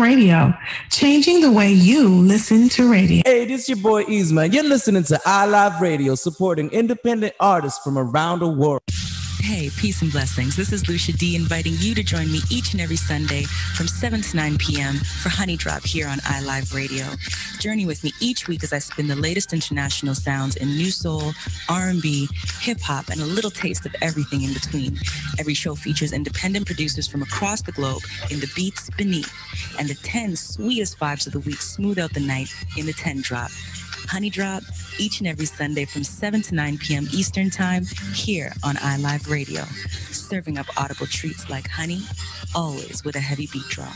Radio, changing the way you listen to radio. Hey, this is your boy Easman. You're listening to iLive Radio, supporting independent artists from around the world. Hey, peace and blessings. This is Lucia D inviting you to join me each and every Sunday from 7 to 9 p.m. for Honey Drop here on iLive Radio. Journey with me each week as I spin the latest international sounds in new soul, R&B, hip hop, and a little taste of everything in between. Every show features independent producers from across the globe in the beats beneath, and the 10 sweetest vibes of the week smooth out the night in the 10 drop. Honey Drop each and every Sunday from 7 to 9 p.m. Eastern Time here on iLive Radio, serving up audible treats like honey, always with a heavy beat drop.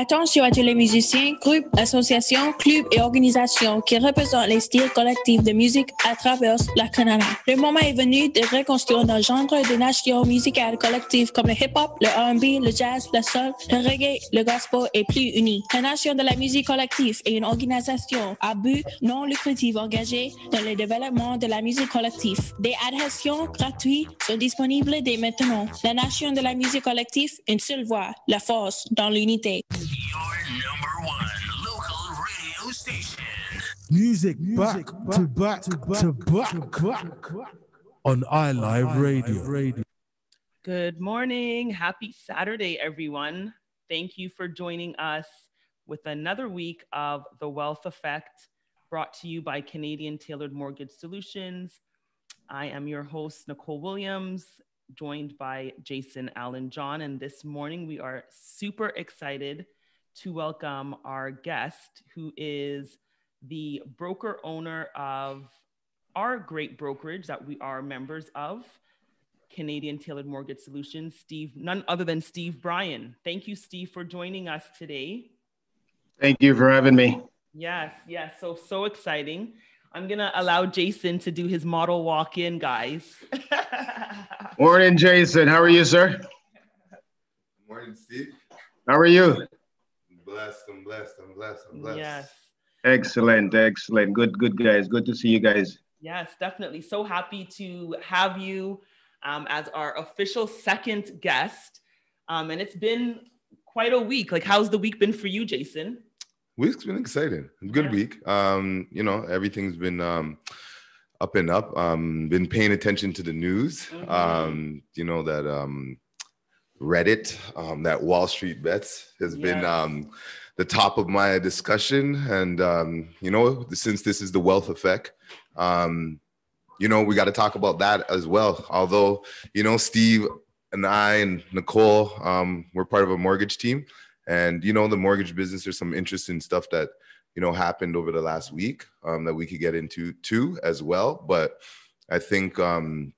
Attention à tous les musiciens, groupes, associations, clubs et organisations qui représentent les styles collectifs de musique à travers la Canada. Le moment est venu de reconstruire nos genres de nations musicales collectives comme le hip-hop, le R&B, le jazz, le soul, le reggae, le gospel et plus unis. La Nation de la musique collective est une organisation à but non lucratif engagée dans le développement de la musique collective. Des adhésions gratuites sont disponibles dès maintenant. La Nation de la musique collective, une seule voix, la force dans l'unité. Music, back, to back to back to back, to back on iLive Radio. Good morning. Happy Saturday, everyone. Thank you for joining us with another week of The Wealth Effect brought to you by Canadian Tailored Mortgage Solutions. I am your host, Nicole Williams, joined by Jason Allen John. And this morning we are super excited to welcome our guest, who is the broker owner of our great brokerage that we are members of, Canadian Tailored Mortgage Solutions, Steve, none other than Steve Bryan. Thank you, Steve, for joining us today. Thank you for having me. Yes, yes, so, so exciting. I'm gonna allow Jason to do his model walk in, guys. Morning, Jason. How are you, sir? Morning, Steve. How are you? I'm blessed. I'm blessed. I'm blessed. I'm blessed. Yes. Excellent, excellent. Good, good guys. Good to see you guys. Yes, definitely. So happy to have you um, as our official second guest. Um, and it's been quite a week. Like, how's the week been for you, Jason? Week's been exciting. Good Yeah. week. Um, you know, everything's been um, up and up. Um, been paying attention to the news. Mhm. Um, you know that um, Reddit, um, that Wall Street bets has been um, the top of my discussion. And um, you know, since this is the wealth effect, um, you know, we got to talk about that as well. Although, you know, Steve and I and Nicole, um, we're part of a mortgage team. And you know, the mortgage business, there's some interesting stuff that you know happened over the last week um, that we could get into too as well. But I think um,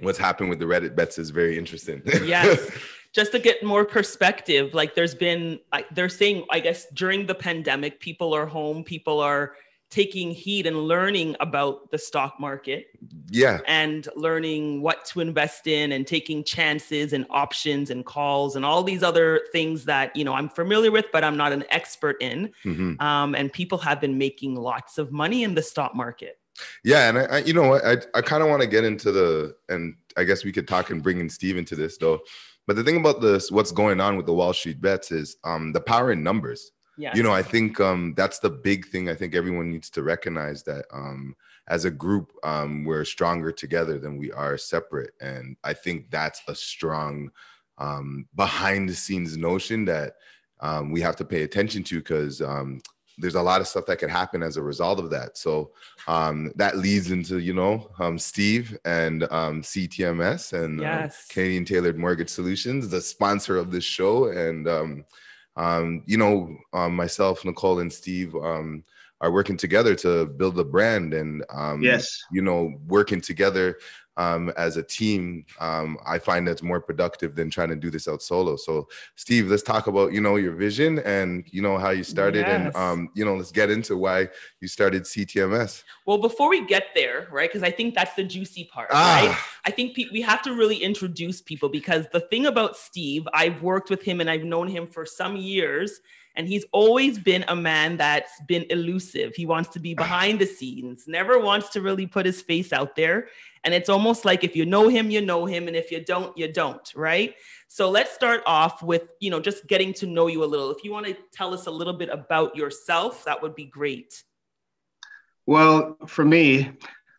what's happened with the Reddit bets is very interesting. yes just to get more perspective like there's been like they're saying i guess during the pandemic people are home people are taking heed and learning about the stock market yeah. and learning what to invest in and taking chances and options and calls and all these other things that you know i'm familiar with but i'm not an expert in Mhm. um, and people have been making lots of money in the stock market Yeah, and I, I you know what, I I kind of want to get into the, and I guess we could talk and bring in Steve into this though. But the thing about this, what's going on with the Wall Street bets is um, the power in numbers. yeah You know, I think um, that's the big thing. I think everyone needs to recognize that um, as a group, um, we're stronger together than we are separate, and I think that's a strong um, behind the scenes notion that um, we have to pay attention to because um, there's a lot of stuff that could happen as a result of that. So um, that leads into you know um, Steve and um, CTMS and uh, Yes. Canadian Tailored Mortgage Solutions, the sponsor of this show, and um, um, you know um, myself, Nicole, and Steve um, are working together to build a brand and um, Yes. you know working together um, as a team, um, I find that's more productive than trying to do this out solo. So, Steve, let's talk about you know your vision and you know how you started, Yes. and um, you know let's get into why you started CTMS. Well, before we get there, right? Because I think that's the juicy part, Ah. right? I think pe- we have to really introduce people because the thing about Steve, I've worked with him and I've known him for some years, and he's always been a man that's been elusive. He wants to be behind the scenes, never wants to really put his face out there. And it's almost like if you know him, you know him, and if you don't, you don't, right? So let's start off with, you know, just getting to know you a little. If you want to tell us a little bit about yourself, that would be great. Well, for me,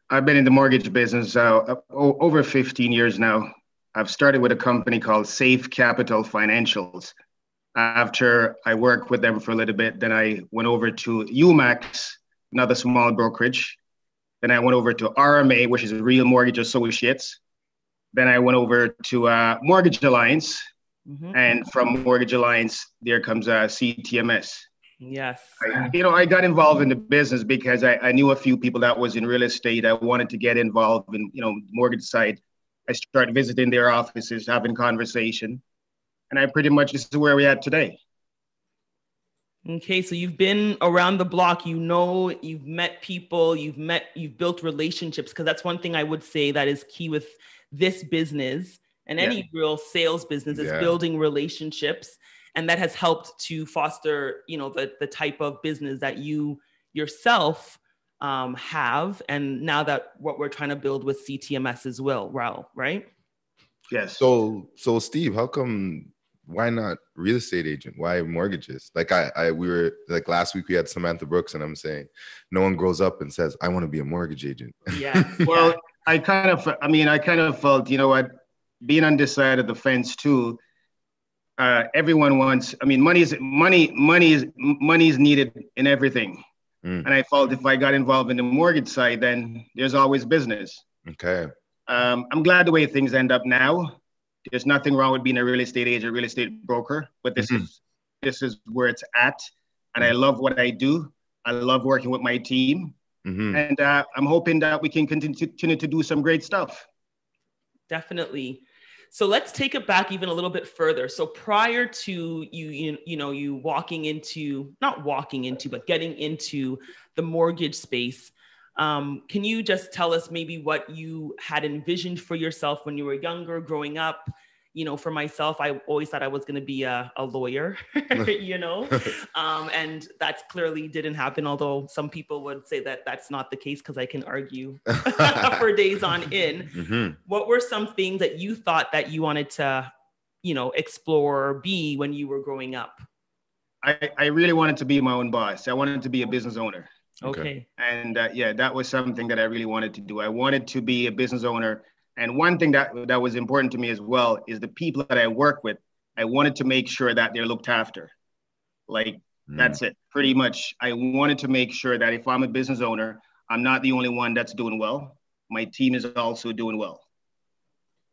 I've been in the mortgage business uh, over 15 years now. I've started with a company called Safe Capital Financials. After I worked with them for a little bit, then I went over to UMAX, another small brokerage. Then I went over to RMA, which is Real Mortgage Associates. Then I went over to uh, Mortgage Alliance. Mm-hmm. And from Mortgage Alliance, there comes uh, CTMS. Yes. I, you know, I got involved in the business because I, I knew a few people that was in real estate. I wanted to get involved in, you know, mortgage side. I started visiting their offices, having conversation. And I pretty much, this is where we at today. Okay, so you've been around the block, you know, you've met people, you've met, you've built relationships, because that's one thing I would say that is key with this business and yeah. any real sales business is yeah. building relationships and that has helped to foster you know the, the type of business that you yourself um, have and now that what we're trying to build with ctms as well well right yes so so steve how come why not real estate agent why mortgages like I, I we were like last week we had samantha brooks and i'm saying no one grows up and says i want to be a mortgage agent yeah well i kind of i mean i kind of felt you know what being on this side of the fence too uh, everyone wants. I mean, money is money. Money is money is needed in everything. Mm. And I felt if I got involved in the mortgage side, then there's always business. Okay. Um, I'm glad the way things end up now. There's nothing wrong with being a real estate agent, real estate broker, but this mm-hmm. is this is where it's at, and I love what I do. I love working with my team, mm-hmm. and uh, I'm hoping that we can continue to, continue to do some great stuff. Definitely. So let's take it back even a little bit further. So prior to you, you, you know, you walking into, not walking into, but getting into the mortgage space, um, can you just tell us maybe what you had envisioned for yourself when you were younger, growing up? you know, for myself, I always thought I was going to be a, a lawyer, you know, um, and that clearly didn't happen. Although some people would say that that's not the case because I can argue for days on end. Mm-hmm. What were some things that you thought that you wanted to, you know, explore or be when you were growing up? I, I really wanted to be my own boss. I wanted to be a business owner. Okay. And uh, yeah, that was something that I really wanted to do. I wanted to be a business owner and one thing that, that was important to me as well is the people that I work with, I wanted to make sure that they're looked after. Like, mm. that's it. Pretty much, I wanted to make sure that if I'm a business owner, I'm not the only one that's doing well. My team is also doing well.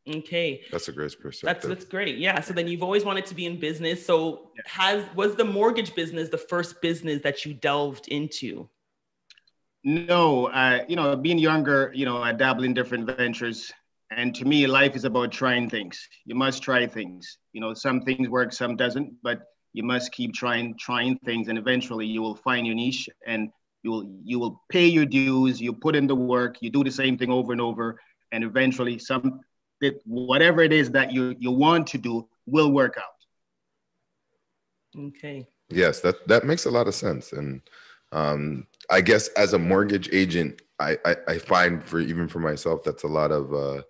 Okay. That's a great perspective. That's that's great. Yeah. So then you've always wanted to be in business. So yeah. has was the mortgage business the first business that you delved into? No, uh, you know, being younger, you know, I dabble in different ventures. And to me, life is about trying things. You must try things. You know, some things work, some doesn't, but you must keep trying, trying things, and eventually you will find your niche, and you will you will pay your dues. You put in the work. You do the same thing over and over, and eventually, some that whatever it is that you you want to do will work out. Okay. Yes, that that makes a lot of sense, and um, I guess as a mortgage agent, I, I, I find for even for myself that's a lot of uh,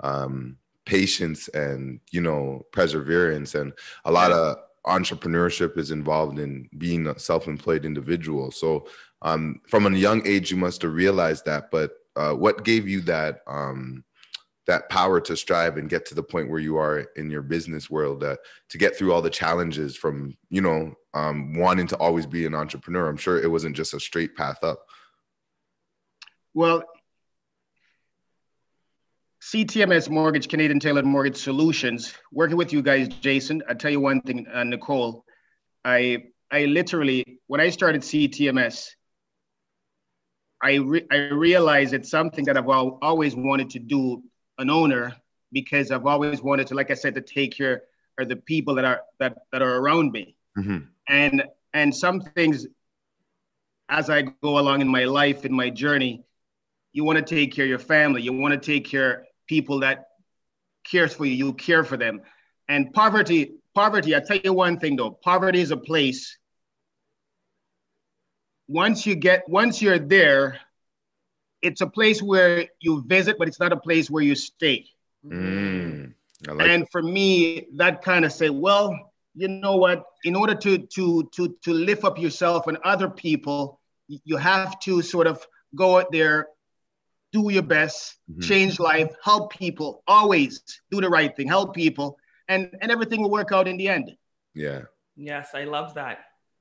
um, patience and you know perseverance. And a lot of entrepreneurship is involved in being a self-employed individual. So um, from a young age you must have realized that. But uh, what gave you that um, that power to strive and get to the point where you are in your business world uh, to get through all the challenges from you know um, wanting to always be an entrepreneur. I'm sure it wasn't just a straight path up. Well CTMS Mortgage, Canadian Tailored Mortgage Solutions, working with you guys, Jason. I tell you one thing, uh, Nicole, I I literally when I started CTMS, I re- I realized it's something that I've al- always wanted to do, an owner, because I've always wanted to, like I said, to take care of the people that are that that are around me, mm-hmm. and and some things as I go along in my life in my journey, you want to take care of your family, you want to take care people that cares for you, you care for them. And poverty, poverty, I tell you one thing though, poverty is a place. Once you get, once you're there, it's a place where you visit, but it's not a place where you stay. Mm, like and for me, that kind of say, well, you know what? In order to to to to lift up yourself and other people, you have to sort of go out there, do your best, Mhm. change life, help people. Always do the right thing, help people, and and everything will work out in the end. yeah. Yes, I love that.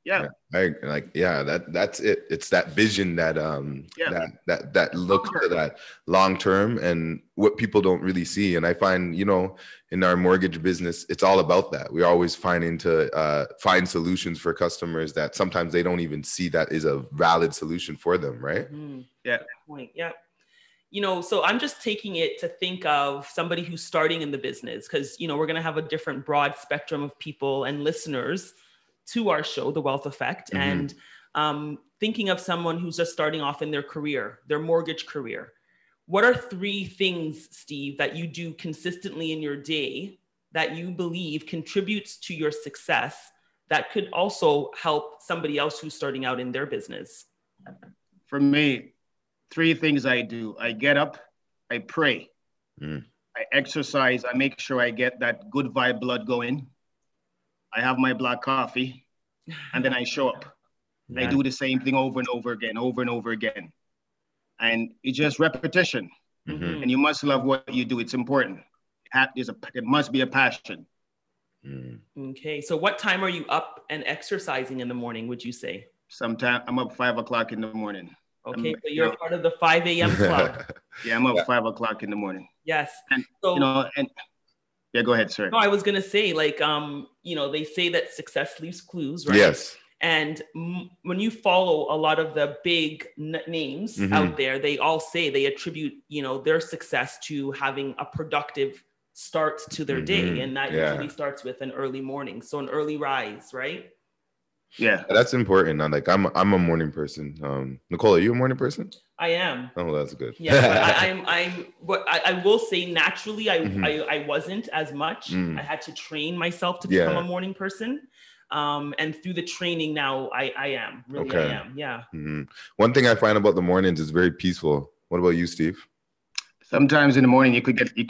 Yeah, I like yeah that that's it it's that vision that um Yeah. that that that look to that long term and what people don't really see and I find you know in our mortgage business it's all about that we're always finding to uh, find solutions for customers that sometimes they don't even see that is a valid solution for them right Mhm. Yeah. Point. Yeah. You know, so I'm just taking it to think of somebody who's starting in the business because, you know, we're going to have a different broad spectrum of people and listeners to our show, The Wealth Effect. Mhm. And um, thinking of someone who's just starting off in their career, their mortgage career. What are three things, Steve, that you do consistently in your day that you believe contributes to your success that could also help somebody else who's starting out in their business? for me, three things I do. I get up, I pray, Mm. I exercise, I make sure I get that good vibe blood going. I have my black coffee, and then I show up. I do the same thing over and over again, over and over again. And it's just repetition. Mhm. And you must love what you do. It's important. Ha- a, it must be a passion. Mm. Okay, so what time are you up and exercising in the morning, would you say? Sometimes I'm up five o'clock in the morning. Okay, Um, so you're yeah. part of the 5 a.m. club. Yeah, I'm up Yeah. five o'clock in the morning. yes. And, So, You know, and yeah, go ahead, sir. no, I was gonna say, like, um, you know, they say that success leaves clues, right? yes And m- when you follow a lot of the big n- names Mhm. out there, they all say they attribute, you know, their success to having a productive start to their day, Mhm. and that Yeah. usually starts with an early morning, so an early rise, right? Yeah. that's important I'm like I'm I'm a morning person um Nicole are you a morning person I am. oh that's good Yeah, but I, I'm. I'm. What I, I will say, naturally, I, Mhm. I I wasn't as much. Mm. I had to train myself to become Yeah. a morning person, um, and through the training now, I I am really Okay. I am. Yeah. Mhm. one thing I find about the mornings is very peaceful what about you Steve sometimes in the morning you could get you,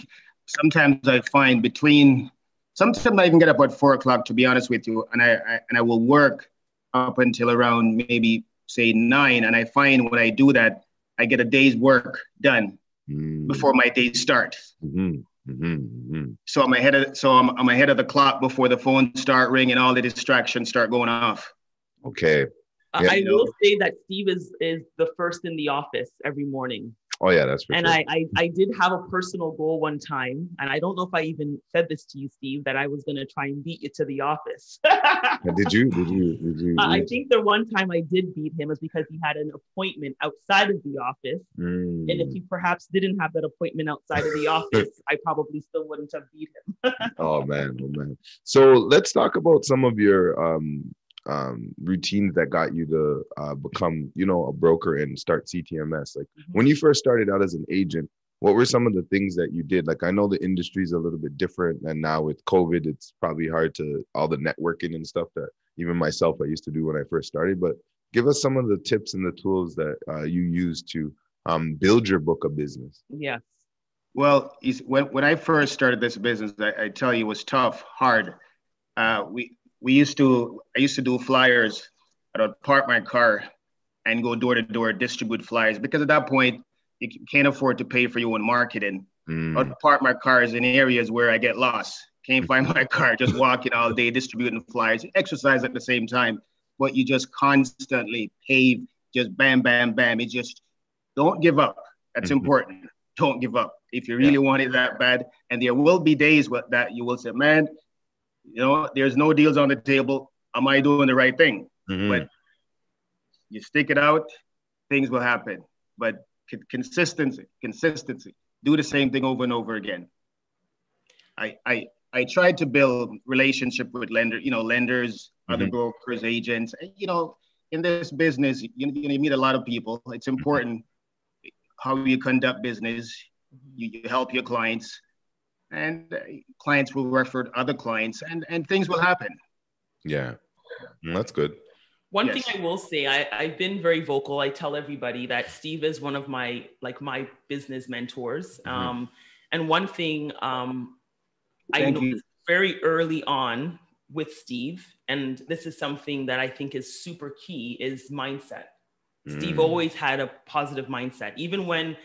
sometimes i find between sometimes i even get up at four o'clock to be honest with you and I, I and i will work up until around maybe say nine and i find when i do that i get a day's work done Mm. before my day starts Mhm. Mhm. Mhm. so i'm ahead of so i'm, I'm ahead of the clock before the phones start ringing all the distractions start going off okay Yeah. I will say that Steve is is the first in the office every morning, oh yeah that's and sure. I, I I did have a personal goal one time, and I don't know if I even said this to you, Steve, that I was going to try and beat you to the office. Did you did you did you I think the one time I did beat him was because he had an appointment outside of the office. Mm. And if he perhaps didn't have that appointment outside of the office, I probably still wouldn't have beat him. oh man, oh man. So let's talk about some of your um, um, routines that got you to uh, become, you know, a broker and start CTMS. Like when you first started out as an agent, what were some of the things that you did? Like I know the industry is a little bit different, and now with COVID, it's probably hard to all the networking and stuff that even myself I used to do when I first started. But give us some of the tips and the tools that uh, you use to um, build your book of business. yes. Well, when, when I first started this business, I, I tell you, it was tough, hard. Uh, we we used to I used to do flyers. I'd park my car and go door to door distribute flyers because at that point you can't afford to pay for your own marketing. Mm, I'd park my cars in areas where I get lost. Can't find my car, just walking all day distributing flyers, exercise at the same time, but you just constantly pave, just bam, bam, bam. It just don't give up. That's Mhm. important. Don't give up. If you really want it that bad, and there will be days that you will say, man, you know, there's no deals on the table. Am I doing the right thing? mhm. But you stick it out, things will happen. But c- consistency, consistency. Do the same thing over and over again. I I I tried to build relationship with lender, you know, lenders, other Mhm. brokers, agents. You know, in this business, you, you meet a lot of people. It's important how you conduct business. You, you help your clients, and clients will refer to other clients, and and things will happen. Yeah, Mm, that's good. One Yes. thing I will say, I, I've been very vocal. I tell everybody that Steve is one of my like my business mentors. Mhm. Um, and one thing um, I you. noticed very early on with Steve, and this is something that I think is super key, is mindset. Steve Mm. always had a positive mindset, even when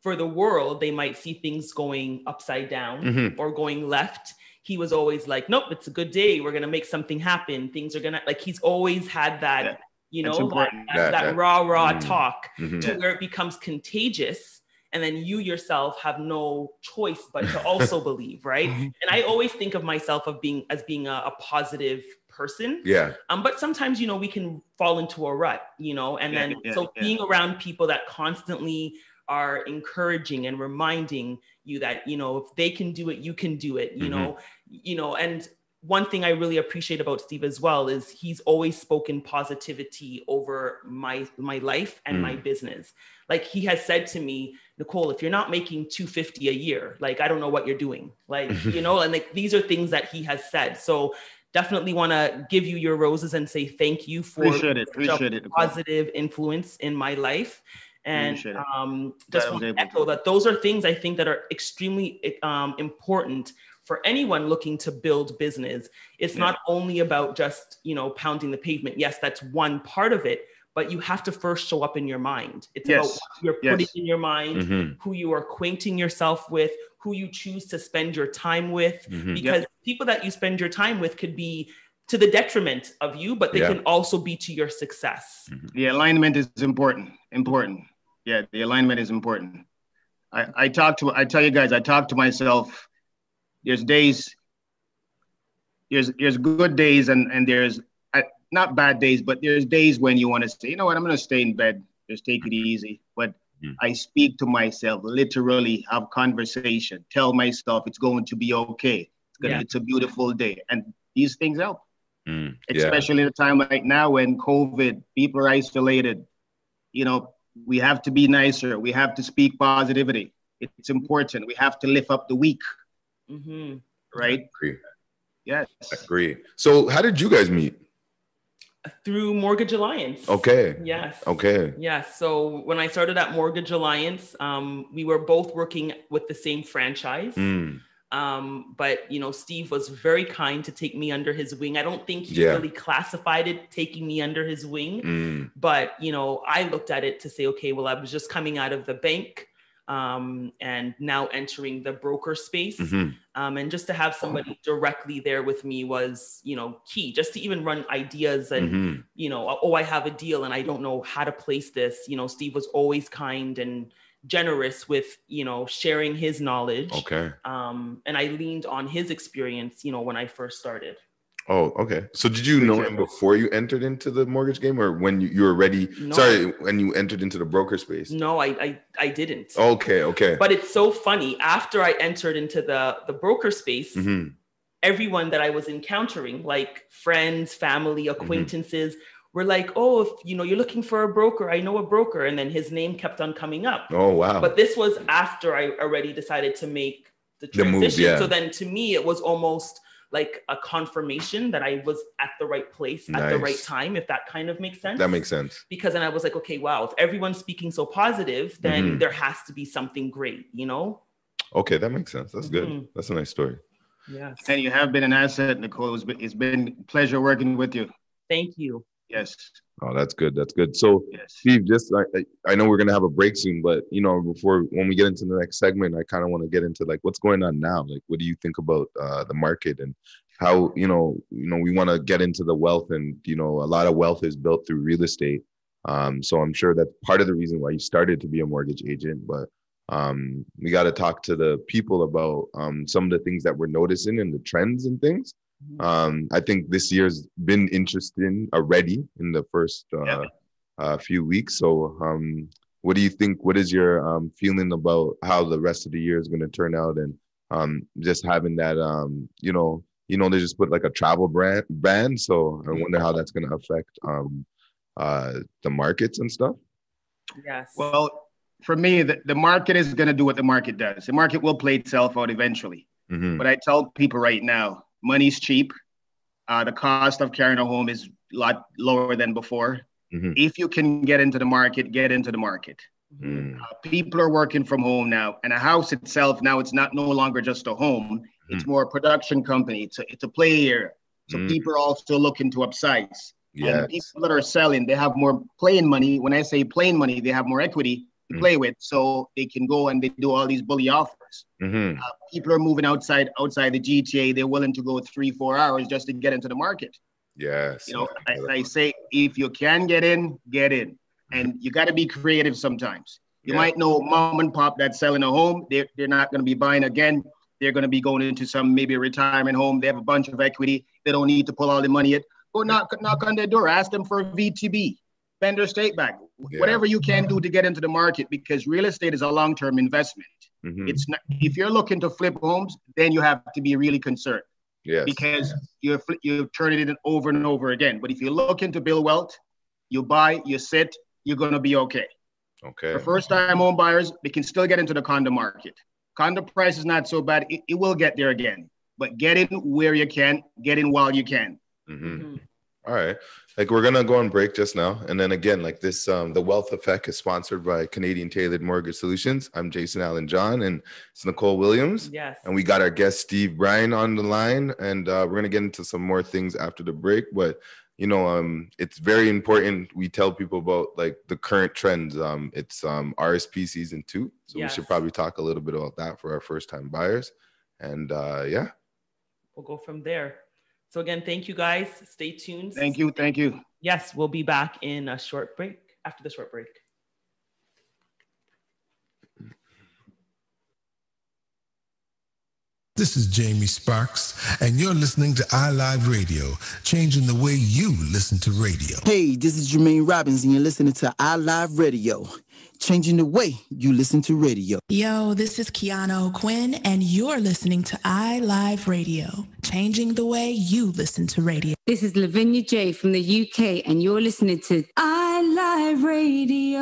for the world they might see things going upside down Mhm. or going left. He was always like, "Nope, it's a good day. We're gonna make something happen. Things are gonna like." He's always had that, Yeah, you know, that, that, That- raw, raw Mm. talk Mhm. to where it becomes contagious, and then you yourself have no choice but to also believe, right? Mm-hmm. And I always think of myself of being as being a, a positive person. Yeah. Um, but sometimes, you know, we can fall into a rut, you know, and Yeah, then yeah, so yeah. being around people that constantly are encouraging and reminding you that, you know, if they can do it, you can do it, you Mhm. know, you know, and one thing I really appreciate about Steve as well is he's always spoken positivity over my my life and my business. Like he has said to me, Nicole, if you're not making 250 a year, like I don't know what you're doing. Like, you know, and like these are things that he has said. So definitely want to give you your roses and say thank you for Appreciate it. Appreciate it. Positive influence in my life. And um, just want to able to. echo that those are things I think that are extremely um, important for anyone looking to build business. It's Yeah. not only about just you know pounding the pavement. Yes, that's one part of it, but you have to first show up in your mind. It's about Yes. what you're putting Yes. in your mind, Mhm. who you are acquainting yourself with, who you choose to spend your time with, Mhm. because people that you spend your time with could be to the detriment of you, but they Yeah. can also be to your success. The alignment is important. Important. Yeah, the alignment is important. I, I talk to I tell you guys, I talk to myself. There's days, there's there's good days and and there's uh, not bad days, but there's days when you want to say, you know what, I'm gonna stay in bed, just take it easy. But Mm. I speak to myself, literally have conversation, tell myself it's going to be okay. It's gonna Yeah. it's a beautiful day. And these things help Mm. Yeah. especially at a time like now when COVID, people are isolated. You know, we have to be nicer. We have to speak positivity. It's important. We have to lift up the weak, hmm right? Agree. Yes. Agree. So, how did you guys meet? Through Mortgage Alliance. Okay. Yes. Okay. Yes. So when I started at Mortgage Alliance, um, we were both working with the same franchise. Mm. Um, but you know, Steve was very kind to take me under his wing. I don't think he Yeah. really classified it taking me under his wing, Mm. but you know, I looked at it to say, okay, well, I was just coming out of the bank um, and now entering the broker space. Mhm. Um, and just to have somebody directly there with me was, you know, key. Just to even run ideas and Mhm. you know, oh, I have a deal and I don't know how to place this. You know, Steve was always kind and generous with, you know, sharing his knowledge. Okay. Um, and I leaned on his experience, you know, when I first started. Oh, okay. So, did you know him before you entered into the mortgage game, or when you, you were ready? No. Sorry, when you entered into the broker space. No, I, I, I didn't. Okay. Okay. But it's so funny. After I entered into the, the broker space, Mhm. everyone that I was encountering, like friends, family, Mm-hmm. Acquaintances, were like, oh, if you know, you're looking for a broker, I know a broker. And then his name kept on coming up. Oh, wow. But this was after I already decided to make the The move, transition. yeah. So then to me, it was almost like a confirmation that I was at the right place at the right time, if that kind of makes sense. that makes sense. because then I was like, okay, wow, if everyone's speaking so positive, then Mhm. there has to be something great, you know? Okay, that makes sense. That's good. Mhm. That's a nice story. Yes. And you have been an asset, Nicole. It's been, it's been pleasure working with you. Thank you. Yes. Oh, that's good. That's good. So, Yes. Steve, just I, I- know we're gonna have a break soon, but you know, before when we get into the next segment, I kind of want to get into like what's going on now. Like, what do you think about uh, the market and how you know, you know, we want to get into the wealth, and you know, a lot of wealth is built through real estate. Um, so I'm sure that's part of the reason why you started to be a mortgage agent, but um, we got to talk to the people about um, some of the things that we're noticing and the trends and things. Um, I think this year's been interesting already in the first uh, Yeah. uh, few weeks. So, um, what do you think? What is your um, feeling about how the rest of the year is going to turn out, and um, just having that, um, you know, you know, they just put like a travel brand ban. So I wonder how that's going to affect um, uh, the markets and stuff. Yes. Well, for me, the, the market is going to do what the market does. The market will play itself out eventually. Mhm. But I tell people right now, money's cheap. Uh, the cost of carrying a home is a lot lower than before. Mhm. If you can get into the market, get into the market. Mm. Uh, people are working from home now, and a house itself now it's not no longer just a home. It's more a production company. It's a, it's a play area. So Mm. people are also looking to upsize. Yes. And people that are selling, they have more playing money. When I say playing money, they have more equity to Mm. play with, so they can go and they do all these bully offers. Mhm. Uh, people are moving outside outside the GTA. They're willing to go three, four hours just to get into the market. Yes. You know, I, I say if you can get in, get in, and you got to be creative sometimes. You Yeah. might know mom and pop that's selling a home. They're, they're not going to be buying again. They're going to be going into some maybe a retirement home. They have a bunch of equity. They don't need to pull all the money in. Go knock knock on their door. Ask them for a VTB, vendor take back, Yeah. whatever you can do to get into the market because real estate is a long term investment. Mhm. It's not if you're looking to flip homes, then you have to be really concerned Yes. because you're fl- you're turning it over and over again. But if you're looking to build wealth, you buy, you sit, you're gonna be okay. Okay. For first-time home buyers, they can still get into the condo market. Condo price is not so bad; it, it will get there again. But get in where you can, get in while you can. Mhm. All right. Like we're gonna go on break just now, and then again, like this, um, the Wealth Effect is sponsored by Canadian Tailored Mortgage Solutions. I'm Jason Allen John, and it's Nicole Williams, Yes. and we got our guest Steve Bryan on the line, and uh, we're gonna get into some more things after the break. But you know, um, it's very important we tell people about like the current trends. Um, it's um, RSP season too, so we should probably talk a little bit about that for our first time buyers. And uh, yeah, We'll go from there. So again, thank you guys. Stay tuned. Thank you, thank you. Yes, we'll be back in a short break after the short break. This is Jamie Sparks, and you're listening to iLive Radio, changing the way you listen to radio. Hey, this is Jermaine Robbins, and you're listening to iLive Radio, changing the way you listen to radio. Yo, this is Kiana Quinn, and you're listening to iLive Radio, changing the way you listen to radio. This is Lavinia J from the UK, and you're listening to I Live Radio.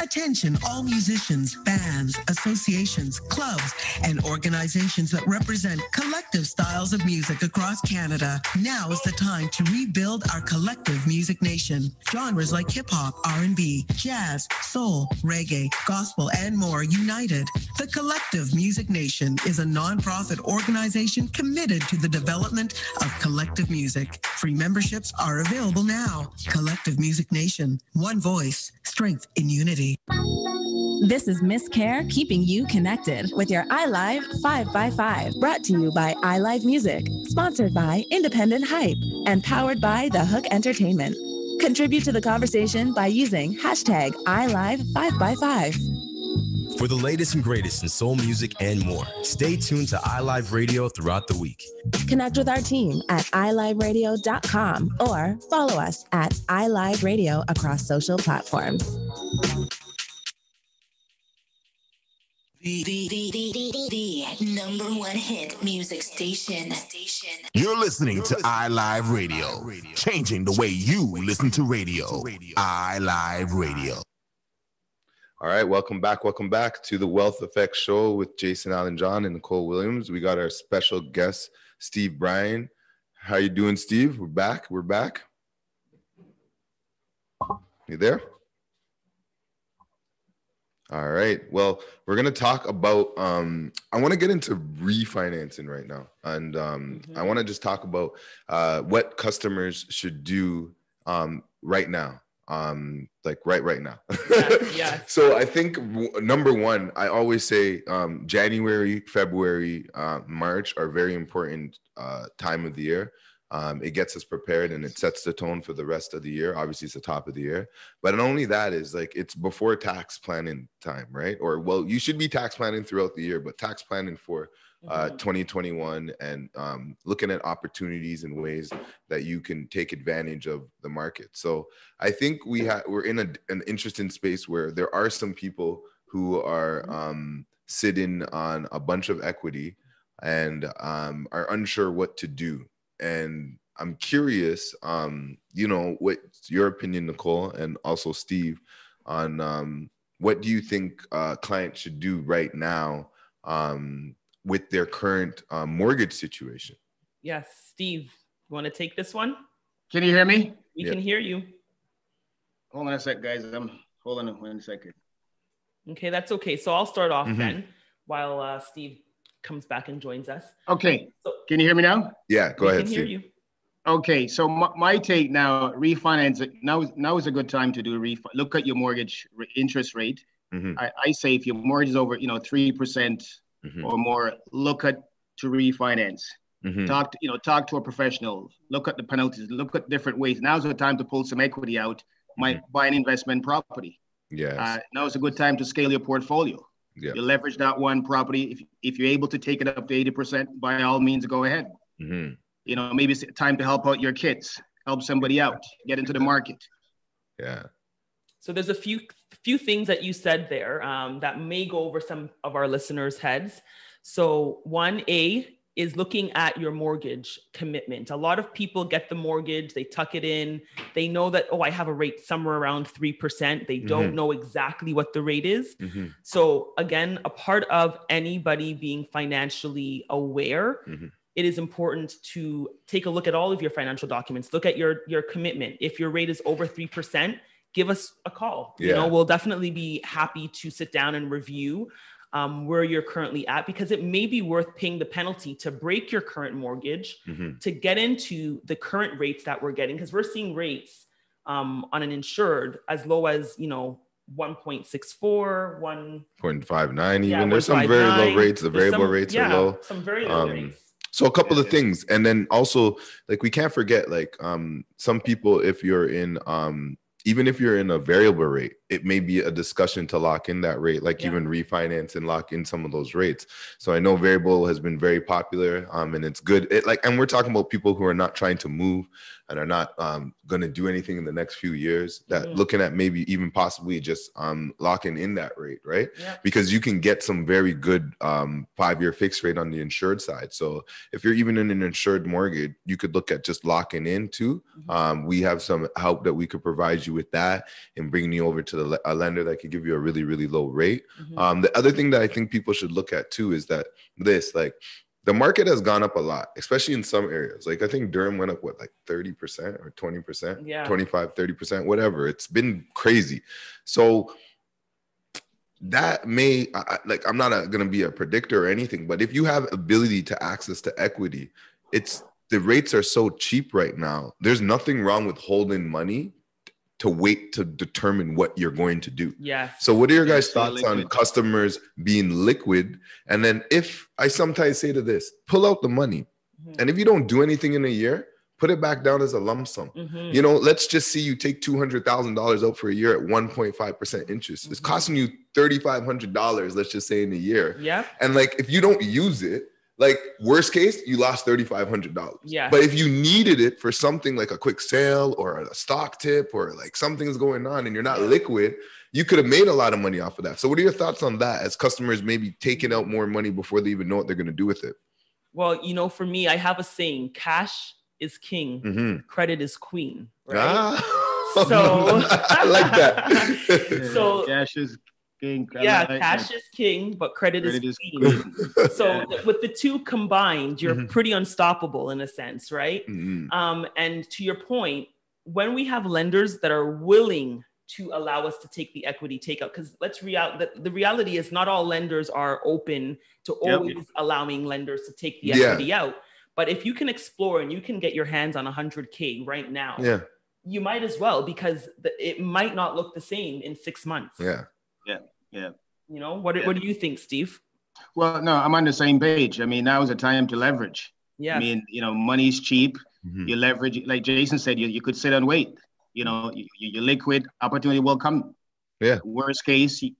Attention, all musicians, bands, associations, clubs, and organizations that represent collective styles of music across Canada. Now is the time to rebuild our collective music nation. Genres like hip hop, R&B, jazz, soul, reggae, gospel, and more united. The Collective Music Nation is a nonprofit organization committed to the development of collective music. Free memberships are available now. Collective Music Nation, one voice, strength in unity. This is Miss Care keeping you connected with your iLive 5x5, brought to you by iLive Music, sponsored by Independent Hype, and powered by The Hook Entertainment. Contribute to the conversation by using hashtag iLive5x5. For the latest and greatest in soul music and more, stay tuned to iLive Radio throughout the week. Connect with our team at iLiveRadio.com or follow us at iLive Radio across social platforms. The, the, the, the, the, the number one hit music station. Station. You're listening to iLive Radio, changing the way you listen to radio. iLive Radio. All right, welcome back. Welcome back to the Wealth Effect Show with Jason Allen John and Nicole Williams. We got our special guest, Steve Bryan. How you doing, Steve? We're back. We're back. You there? All right. Well, we're gonna talk about. Um, I want to get into refinancing right now, and um, I want to just talk about uh, what customers should do um, right now um like right right now yes. so i think w- number one i always say um january february uh, march are very important uh time of the year um it gets us prepared and it sets the tone for the rest of the year. Obviously it's the top of the year. But not only that is like it's before tax planning time right? Or well you should be tax planning throughout the year but tax planning for uh, 2021 and um, looking at opportunities and ways that you can take advantage of the market. So I think we have we're in a, an interesting space where there are some people who are um, sitting on a bunch of equity and um, are unsure what to do. And I'm curious, um, you know, what's your opinion, Nicole, and also Steve, on um, what do you think uh, clients should do right now um, with their current uh, mortgage situation. Yes, Steve, you want to take this one? Can you hear me? We can hear you. Hold on a sec, guys. I'm hold on one second. Okay, that's okay. So I'll start off Mhm. then while uh, Steve comes back and joins us. Okay. Can you hear me now? Yeah, go we ahead. can hear you. Okay, so my, my take now, refinance. Now, is- now is a good time to do a refi. Look at your mortgage r- interest rate. Mhm. I, I say if your mortgage is over, you know, three percent Mhm. or more, look at to refinance. Mhm. Talk, to, you know, talk to a professional. Look at the penalties. Look at different ways. Now's the time to pull some equity out. Might buy an investment property. Yes. Uh, now is a good time to scale your portfolio. Yeah. You leverage that one property. If, if you're able to take it up to 80%, by all means, go ahead. Mhm. You know, maybe it's time to help out your kids, help somebody out, get into the market. Yeah. So there's a few few things that you said there um, that may go over some of our listeners' heads. So one A is looking at your mortgage commitment. A lot of people get the mortgage, they tuck it in, they know that oh I have a rate somewhere around three percent. They don't Mhm. know exactly what the rate is. Mhm. So again, a part of anybody being financially aware Mhm. it is important to take a look at all of your financial documents look at your your commitment if your rate is over 3% give us a call you know we'll definitely be happy to sit down and review um, where you're currently at because it may be worth paying the penalty to break your current mortgage Mhm. to get into the current rates that we're getting because we're seeing rates um, on an insured as low as you know 1.64 1 Point five nine Yeah, even. There's some very low rates. The variable some- rates yeah, are low. Um, some very low rates. So a couple of things, and then also like we can't forget like um some people if you're in um even if you're in a variable rate, it may be a discussion to lock in that rate, like even refinance and lock in some of those rates. So I know variable has been very popular, um, and it's good. It like, and we're talking about people who are not trying to move and are not um, going to do anything in the next few years. That Mhm. looking at maybe even possibly just um, locking in that rate, right? Yeah. Because you can get some very good um, five-year fixed rate on the insured side. So if you're even in an insured mortgage, you could look at just locking in too. Um, we have some help that we could provide you with that and bringing you over to the a lender that could give you a really really low rate. Um, the other thing that I think people should look at too is that this like the market has gone up a lot, especially in some areas. Like I think Durham went up what like 30% or 20%, Yeah. 25, 30%, whatever. It's been crazy. So that may I- like i'm not going to be a predictor or anything but if you have ability to access to equity it's the rates are so cheap right now there's nothing wrong with holding money to wait to determine what you're going to do Yeah. so what are your guys Stay thoughts on customers being liquid and then if i sometimes say to this pull out the money and if you don't do anything in a year put it back down as a lump sum Mhm. you know, let's just see you take two hundred thousand dollars out for a year at one point five percent interest. It's costing you thirty five hundred dollars. Let's just say in a year. Yeah. And like, if you don't use it, like worst case, you lost thirty five hundred dollars. Yeah. But if you needed it for something like a quick sale or a stock tip or like something's going on and you're not liquid, you could have made a lot of money off of that. So, what are your thoughts on that? As customers maybe taking out more money before they even know what they're going to do with it. Well, you know, for me, I have a saying: cash is king, Mhm. credit is queen. Right. Ah. So I like that. So- cash is king. I yeah, like cash that. is king, but credit, Credit is is queen. so th- with the two combined, you're Mhm. pretty unstoppable in a sense, right? Mhm. Um, and to your point, when we have lenders that are willing to allow us to take the equity takeout, because let's real the, the reality is not all lenders are open to Yep. always allowing lenders to take the Yeah. equity out. But if you can explore and you can get your hands on 100k right now, Yeah. you might as well because the, it might not look the same in six months. Yeah. Yeah, yeah. You know what? What do you think, Steve? Well, no, I'm on the same page. I mean, now is the time to leverage. Yeah. I mean, you know, money's cheap. Mhm. You leverage, like Jason said, you, you could sit and wait. You know, you, you- you're liquid, opportunity will come. Yeah. Worst case, you,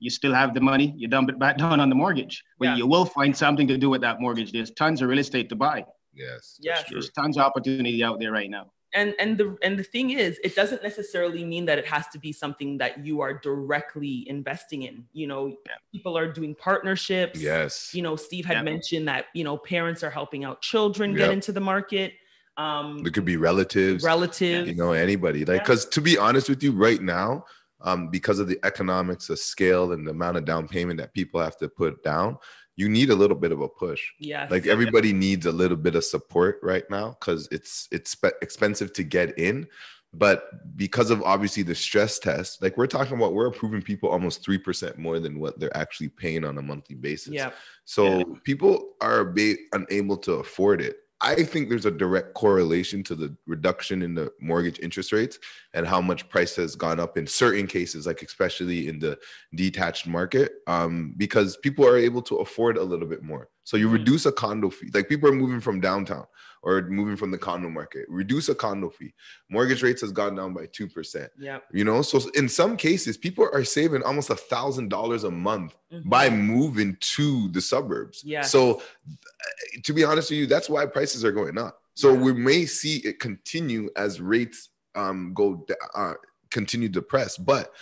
you still have the money, you dump it back down on the mortgage. But Yeah. you will find something to do with that mortgage. There's tons of real estate to buy. Yes. Yes. There's tons of opportunity out there right now. And and the and the thing is it doesn't necessarily mean that it has to be something that you are directly investing in you know people are doing partnerships Yes. you know steve had Yeah. mentioned that you know parents are helping out children get into the market um There could be relatives, relatives you know, anybody. Like, Yeah. because to be honest with you, right now, um, because of the economics of scale and the amount of down payment that people have to put down, you need a little bit of a push. Yeah. Like everybody needs a little bit of support right now because it's it's expensive to get in. But because of obviously the stress test, like we're talking about, we're approving people almost 3% more than what they're actually paying on a monthly basis. Yeah. So people are ba- unable to afford it. I think there's a direct correlation to the reduction in the mortgage interest rates and how much price has gone up in certain cases, like especially in the detached market, um, because people are able to afford a little bit more. So you reduce a condo fee, like people are moving from downtown or moving from the condo market. Reduce a condo fee. Mortgage rates has gone down by two percent. Yep. You know, so in some cases, people are saving almost a thousand dollars a month Mhm. by moving to the suburbs. Yes. So, uh, to be honest with you, that's why prices are going up. So we may see it continue as rates um, go uh, continue to press. But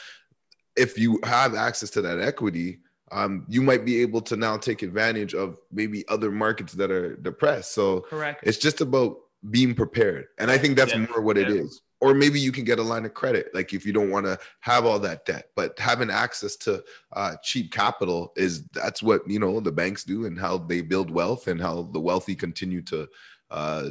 if you have access to that equity, um, you might be able to now take advantage of maybe other markets that are depressed. So Correct. it's just about being prepared. And I think that's Yeah. more what it Yeah. is. Or maybe you can get a line of credit, like if you don't want to have all that debt, but having access to uh, cheap capital is that's what you know the banks do and how they build wealth and how the wealthy continue to uh,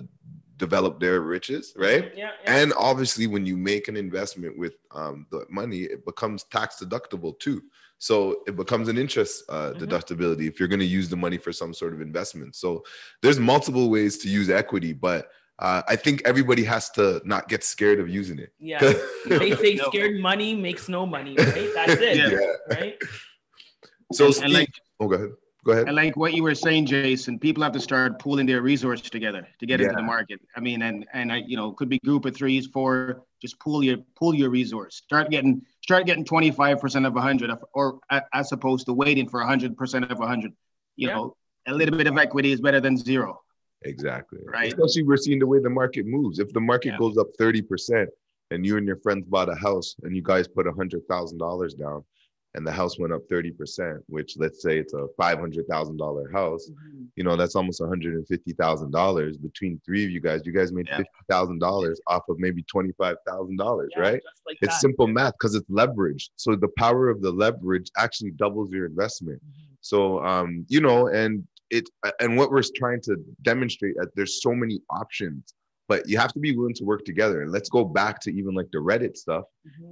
develop their riches, right? Yeah, And obviously, when you make an investment with um, the money, it becomes tax deductible too. So it becomes an interest uh, Mm-hmm. deductibility if you're going to use the money for some sort of investment. So there's multiple ways to use equity, but uh, I think everybody has to not get scared of using it. Yeah. they say scared money makes no money, right? That's it. Yeah. Right? So, And- and like, oh, go ahead. Go ahead. And like what you were saying, Jason, people have to start pooling their resources together to get into the market. I mean, and and I, you know, could be group of threes, four. Just pool your pool your resource. Start getting start getting twenty five percent of a hundred, or as opposed to waiting for hundred percent of a hundred. You Yeah. know, a little bit of equity is better than zero. Exactly. Right. Especially we're seeing the way the market moves. If the market Yeah. goes up 30% and you and your friends bought a house and you guys put $100,000 down and the house went up 30%, which let's say it's a $500,000 house, Mm-hmm. you know, that's almost $150,000 between three of you guys. You guys made Yeah. $50,000 off of maybe $25,000, Yeah, right? like it's that. simple math because it's leverage. So the power of the leverage actually doubles your investment. So um, you know, and it and what we're trying to demonstrate that there's so many options, but you have to be willing to work together. And let's go back to even like the Reddit stuff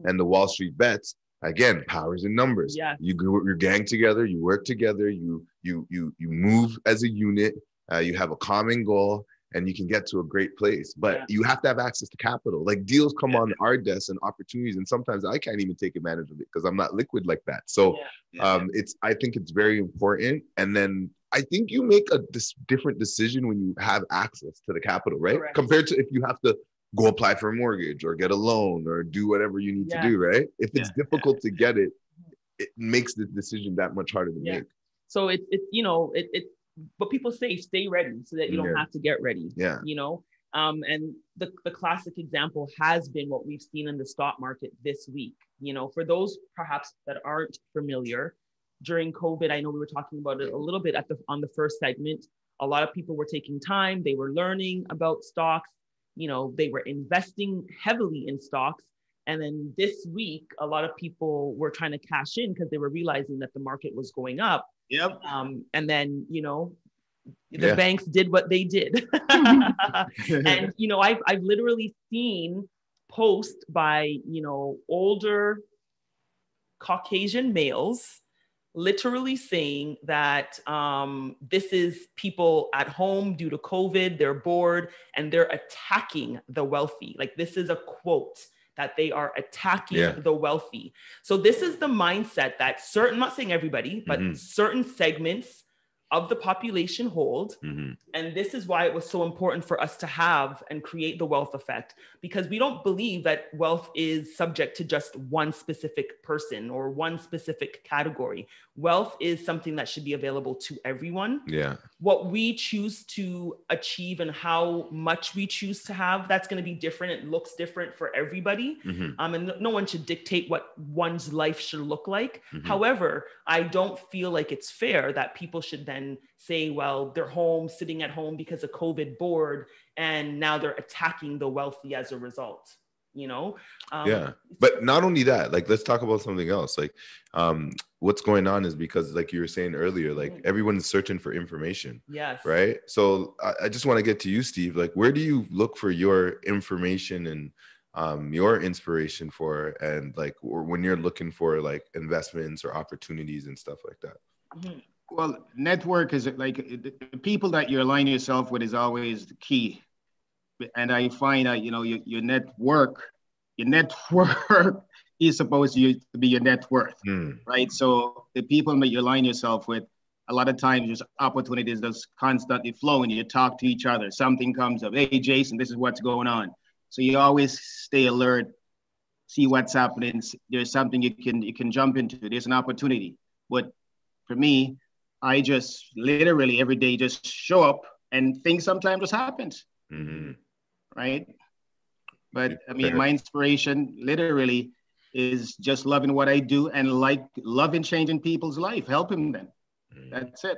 and the Wall Street bets. Again, powers in numbers. Yeah. You go, you gang together, you work together, you you you you move as a unit. Uh, you have a common goal, and you can get to a great place. But Yeah. you have to have access to capital. Like deals come on our desk and opportunities, and sometimes I can't even take advantage of it because I'm not liquid like that. So um, it's I think it's very important. And then I think you make a dis- different decision when you have access to the capital, right? Correct. Compared to if you have to go apply for a mortgage or get a loan or do whatever you need Yeah. to do, right? If it's difficult to get it, it makes the decision that much harder to Yeah. make. So it's it's you know it it but people say stay ready so that you don't Yeah. have to get ready. Yeah. You know, um, and the the classic example has been what we've seen in the stock market this week. You know, for those perhaps that aren't familiar, during COVID, I know we were talking about it a little bit at the on the first segment. A lot of people were taking time, they were learning about stocks, you know, they were investing heavily in stocks. And then this week, a lot of people were trying to cash in because they were realizing that the market was going up. Yep. Um, and then, you know, the Yeah. banks did what they did. and, you know, I've, I've literally seen posts by, you know, older Caucasian males literally saying that um, this is people at home due to COVID, they're bored and they're attacking the wealthy. Like this is a quote that they are attacking Yeah. the wealthy. So this is the mindset that certain, I'm not saying everybody, but Mhm. certain segments of the population hold. Mhm. And this is why it was so important for us to have and create the wealth effect because we don't believe that wealth is subject to just one specific person or one specific category. Wealth is something that should be available to everyone. Yeah. What we choose to achieve and how much we choose to have, that's going to be different. It looks different for everybody. Mhm. Um, and no one should dictate what one's life should look like. Mhm. However, I don't feel like it's fair that people should then say, well, they're home, sitting at home because of COVID bored, and now they're attacking the wealthy as a result. You know um, yeah but not only that like let's talk about something else like um what's going on is because like you were saying earlier like Mm-hmm. everyone's searching for information yes right so i, I just want to get to you steve like where do you look for your information and um your inspiration for and like or when you're looking for like investments or opportunities and stuff like that Mhm. Well, network is like the the people that you align yourself with is always the key. And I find that you know your, your network, your network is supposed to be your net worth, Hmm. right? So the people that you align yourself with, a lot of times there's opportunities that's constantly flowing. You talk to each other, something comes up. Hey, Jason, this is what's going on. So you always stay alert, see what's happening. There's something you can you can jump into. There's an opportunity. But for me, I just literally every day just show up and things sometimes just happens, Mhm. Right? But I mean, my inspiration literally is just loving what I do and like loving changing people's life, helping them. Mm. That's it.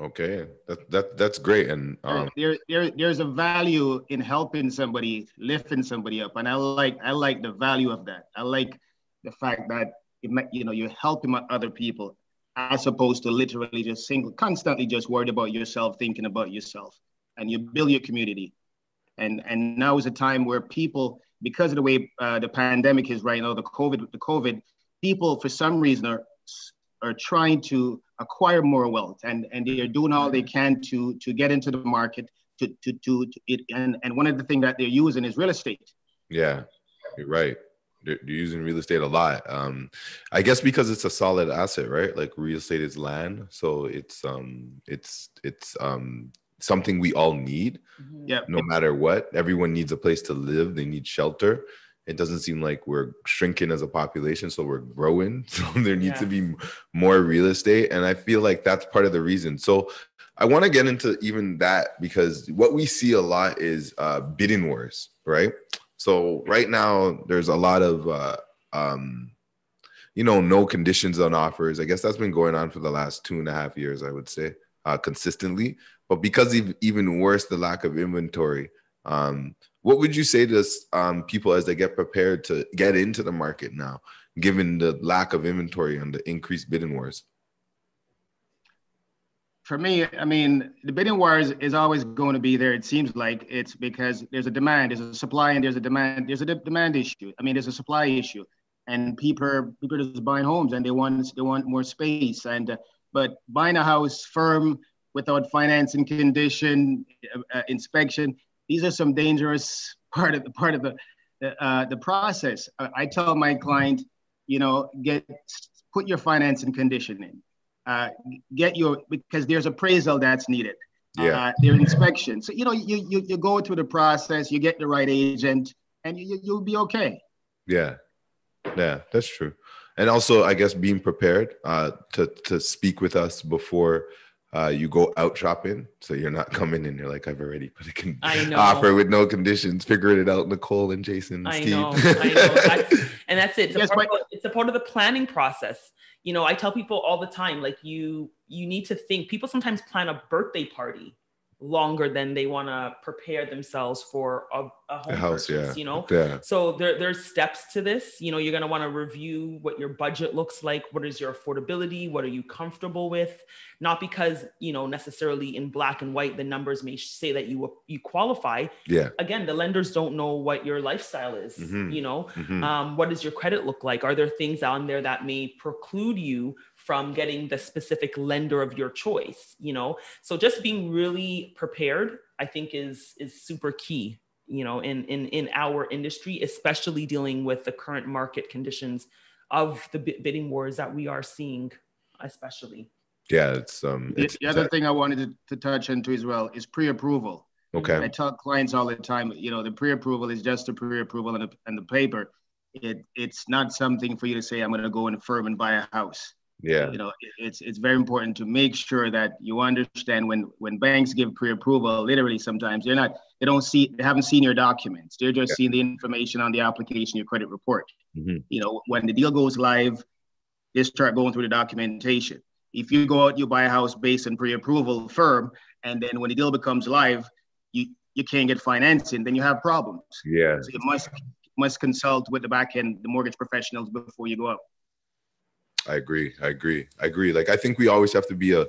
okay that, that that's great and um there, there, there's a value in helping somebody, lifting somebody up, and I like I like the value of that. I like the fact that it might, you know you're helping other people as opposed to literally just single, constantly just worried about yourself, thinking about yourself, and you build your community. And and now is a time where people, because of the way uh, the pandemic is right now, the COVID, the COVID, people for some reason are are trying to acquire more wealth and, and they're doing all they can to to get into the market to to to, to it and, and one of the things that they're using is real estate. Yeah, you're right. They're, using real estate a lot. Um, I guess because it's a solid asset, right? Like real estate is land, so it's um, it's it's um, something we all need. Yeah. No matter what, everyone needs a place to live. They need shelter. It doesn't seem like we're shrinking as a population, so we're growing. So there needs to be more real estate, and I feel like that's part of the reason. So I want to get into even that because what we see a lot is uh, bidding wars, right? So right now there's a lot of uh, um, you know no conditions on offers. I guess that's been going on for the last two and a half years, I would say, uh, consistently. But because ev- even worse, the lack of inventory. Um, what would you say to um, people as they get prepared to get into the market now, given the lack of inventory and the increased bidding wars? For me, I mean, the bidding wars is, is always going to be there. It seems like it's because there's a demand, there's a supply, and there's a demand. There's a de- demand issue. I mean, there's a supply issue, and people are people are just buying homes and they want they want more space. And uh, but buying a house firm without financing condition, uh, uh, inspection, these are some dangerous part of the part of the uh, the process. I, I tell my client, you know, get put your financing condition in. Uh, get your because there's appraisal that's needed. Yeah. Uh, there's inspection. So you know, you, you you go through the process, you get the right agent, and you, you'll be okay. Yeah, yeah, that's true. And also, I guess being prepared uh, to to speak with us before uh, you go out shopping, so you're not coming in. You're like, I've already put a con- offer with no conditions. Figuring it out, Nicole and Jason. And I Steve. know, I know. That's, and that's it. It's, Yes, a part but- of, it's a part of the planning process. You know, I tell people all the time, like you, you need to think. People sometimes plan a birthday party longer than they want to prepare themselves for a, a home A house, purchase, yeah. you know Yeah. so there, there's steps to this you know you're going to want to review what your budget looks like what is your affordability what are you comfortable with not because you know necessarily in black and white the numbers may say that you you qualify Yeah. again the lenders don't know what your lifestyle is Mhm. you know Mhm. um, what does your credit look like are there things on there that may preclude you from getting the specific lender of your choice you know so just being really prepared i think is is super key you know in in in our industry especially dealing with the current market conditions of the bidding wars that we are seeing especially Yeah, it's um, The, it's the other thing I wanted to, to touch into as well is pre-approval. okay. I tell clients all the time, you know, the pre-approval is just a pre-approval and the, and the paper. It, it's not something for you to say, I'm going to go in a firm and buy a house. Yeah. You know, it's, it's very important to make sure that you understand when, when banks give pre-approval, literally sometimes they're not, they don't see, they haven't seen your documents. They're just Yeah. seeing the information on the application, your credit report. Mhm. You know, when the deal goes live, they start going through the documentation. If you go out, you buy a house based on pre-approval firm, and then when the deal becomes live, you you can't get financing, then you have problems. Yeah. So you must must consult with the back end, the mortgage professionals before you go out. I agree. I agree. I agree. Like I think we always have to be a.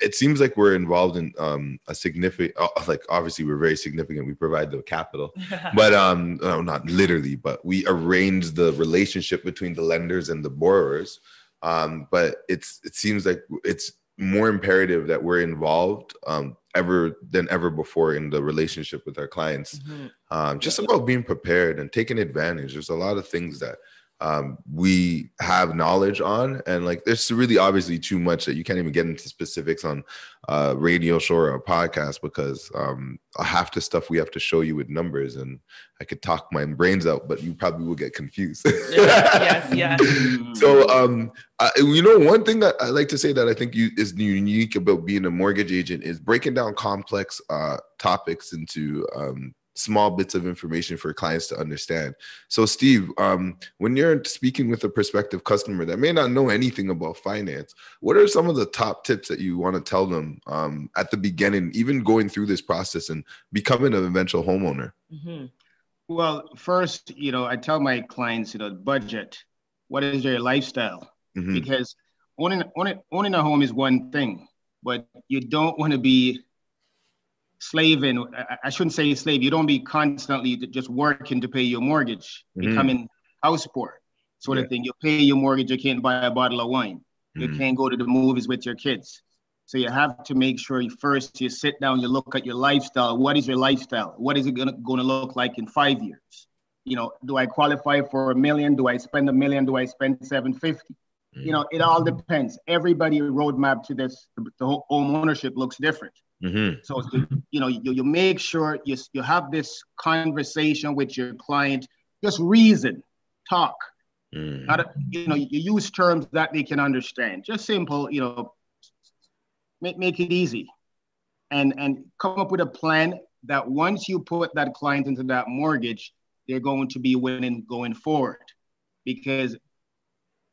It seems like we're involved in um, a significant. Uh, like obviously we're very significant. We provide the capital, but um, no, not literally, but we arrange the relationship between the lenders and the borrowers. Um, but it's it seems like it's more imperative that we're involved um, ever than ever before in the relationship with our clients. Mm-hmm. Um, just about being prepared and taking advantage. There's a lot of things that um, we have knowledge on, and like there's really obviously too much that you can't even get into specifics on uh, radio show or a podcast because um, half the stuff we have to show you with numbers, and I could talk my brains out, but you probably will get confused. yes, yes. So, um, uh, you know, one thing that I like to say that I think you, is unique about being a mortgage agent is breaking down complex uh, topics into um, small bits of information for clients to understand. So, Steve, um, when you're speaking with a prospective customer that may not know anything about finance, what are some of the top tips that you want to tell them um, at the beginning, even going through this process and becoming an eventual homeowner? Mm-hmm. Well, first, you know, I tell my clients, you know, budget. What is your lifestyle? Mhm. Because owning, owning owning a home is one thing, but you don't want to be slaving. I- I shouldn't say slave. You don't be constantly just working to pay your mortgage, Mhm. becoming house poor, sort Yeah. of thing. You pay your mortgage, you can't buy a bottle of wine. You Mhm. can't go to the movies with your kids. So you have to make sure you first you sit down, you look at your lifestyle. What is your lifestyle? What is it gonna gonna look like in five years? You know, do I qualify for a million? Do I spend a million? Do I spend 750? You know, it all depends. Everybody roadmap to this, the home ownership looks different. Mm-hmm. So you know, you, you make sure you, you have this conversation with your client, just reason, talk. Mm. Not you know, you use terms that they can understand. Just simple, you know, make, make it easy. And and come up with a plan that once you put that client into that mortgage, they're going to be winning going forward. Because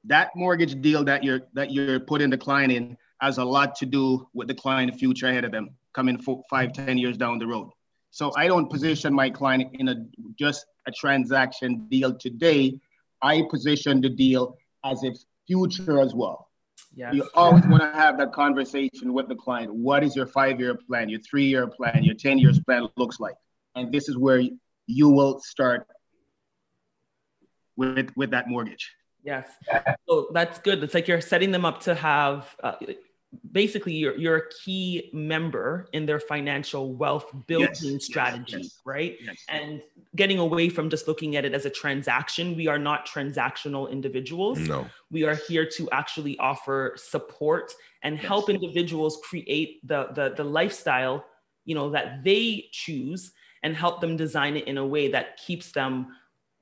that mortgage deal that you're that you're putting the client in has a lot to do with the client future ahead of them coming four, five, ten years down the road. So I don't position my client in a just a transaction deal today. I position the deal as its future as well. Yes. You always want to have that conversation with the client. What is your five-year plan, your three-year plan, your 10 years plan looks like? And this is where you will start with with that mortgage. Yes. So that's good. It's like you're setting them up to have uh, basically you're, you're a key member in their financial wealth building Yes, strategy, yes, right? yes. And getting away from just looking at it as a transaction. We are not transactional individuals. No. We are here to actually offer support and help individuals create the, the, the lifestyle, you know, that they choose and help them design it in a way that keeps them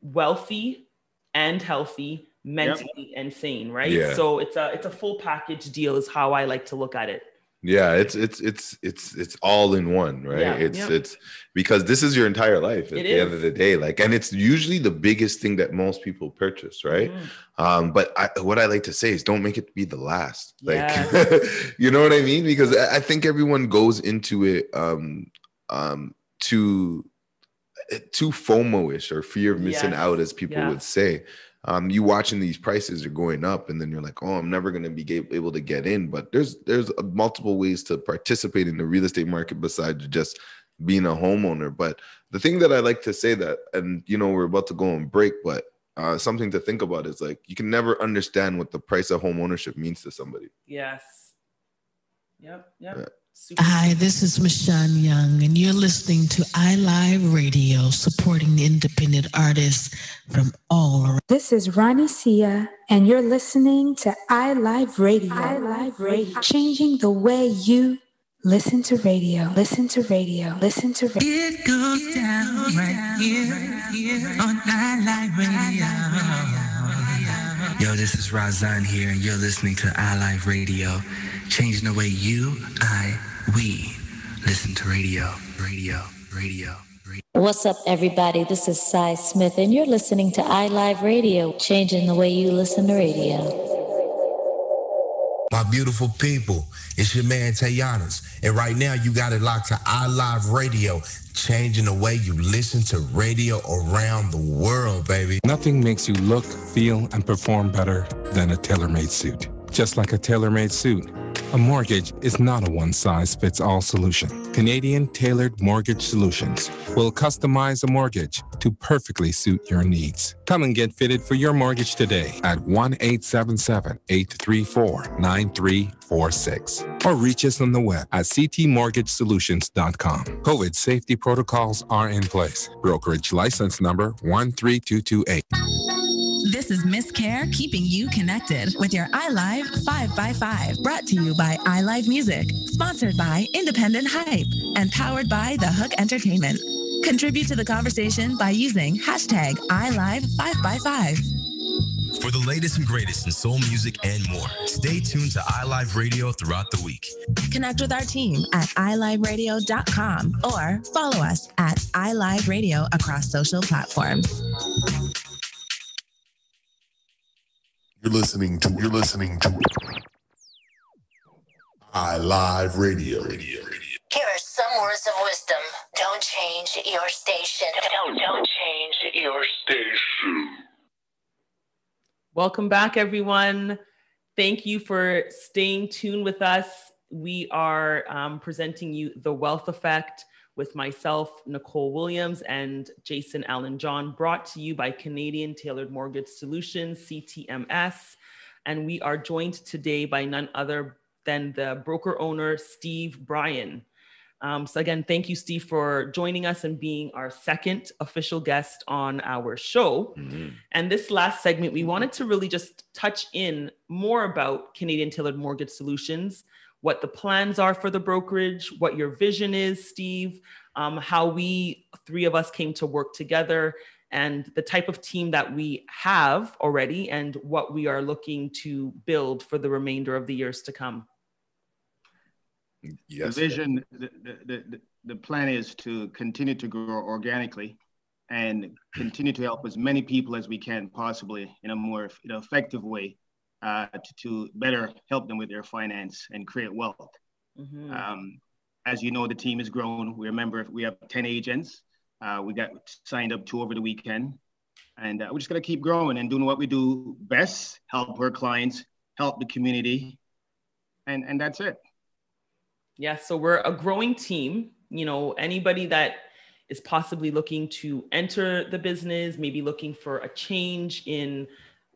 wealthy and healthy mentally and sane right Yeah. so it's a it's a full package deal is how i like to look at it Yeah, it's it's it's it's it's all in one, right? Yeah, it's yeah. it's because this is your entire life at It the end of the day. Like, and it's usually the biggest thing that most people purchase, right? Mm-hmm. Um, but I, what I like to say is don't make it be the last. Like, you know what I mean? Because I I think everyone goes into it um um to too FOMO-ish or fear of missing Yes. out, as people Yeah. would say. Um, you watching these prices are going up, and then you're like, "Oh, I'm never going to be able to get in." But there's there's uh, multiple ways to participate in the real estate market besides just being a homeowner. But the thing that I like to say that, and you know, we're about to go on break, but uh, something to think about is like you can never understand what the price of home ownership means to somebody. yes yep yep Yeah. Super. Hi, this is Michonne Young, and you're listening to iLive Radio, supporting independent artists from all around. This is Ronnie Sia, and you're listening to iLive Radio. iLive Radio, changing the way you listen to radio. Listen to radio. Listen to radio. It goes down right here, on iLive Radio. Yo, this is Razan here, and you're listening to iLive Radio, changing the way you, I, we listen to radio, radio, radio. What's up, everybody? This is Cy Smith, and you're listening to iLive Radio, changing the way you listen to radio. My beautiful people, it's your man Tayanas. And right now you got it locked to iLive Radio, changing the way you listen to radio around the world, baby. Nothing makes you look, feel, and perform better than a tailor-made suit. Just like a tailor-made suit, a mortgage is not a one-size-fits-all solution. Canadian Tailored Mortgage Solutions will customize a mortgage to perfectly suit your needs. Come and get fitted for your mortgage today at 1-877-834-9346 or reach us on the web at ctmortgagesolutions.com. COVID safety protocols are in place. Brokerage license number 13228. This is Miss Care keeping you connected with your iLive 5x5. Brought to you by iLive Music, sponsored by Independent Hype, and powered by The Hook Entertainment. Contribute to the conversation by using hashtag iLive5x5. For the latest and greatest in soul music and more, stay tuned to iLive Radio throughout the week. Connect with our team at iliveradio.com or follow us at iLive Radio across social platforms. You're listening to, you're listening to iLive Radio. Radio. Here are some words of wisdom. Don't change your station. Don't, don't change your station. Welcome back, everyone. Thank you for staying tuned with us. We are um, presenting you The Wealth Effect with myself, Nicole Williams, and Jason Allen John, brought to you by Canadian Tailored Mortgage Solutions, CTMS. And we are joined today by none other than the broker owner, Steve Bryan. Um, so, again, thank you, Steve, for joining us and being our second official guest on our show. Mm-hmm. And this last segment, we wanted to really just touch in more about Canadian Tailored Mortgage Solutions, what the plans are for the brokerage, what your vision is, Steve, um, how we three of us came to work together, and the type of team that we have already, and what we are looking to build for the remainder of the years to come. Yes. The vision, the, the, the, the plan is to continue to grow organically and continue to help as many people as we can possibly in a more you know, effective way uh, to, to better help them with their finance and create wealth. Mhm. Um, as you know, the team has grown. We remember we have 10 agents. Uh, we got signed up two over the weekend. And uh, we're just going to keep growing and doing what we do best help our clients, help the community. And, and that's it. Yeah, so we're a growing team. You know, anybody that is possibly looking to enter the business, maybe looking for a change in,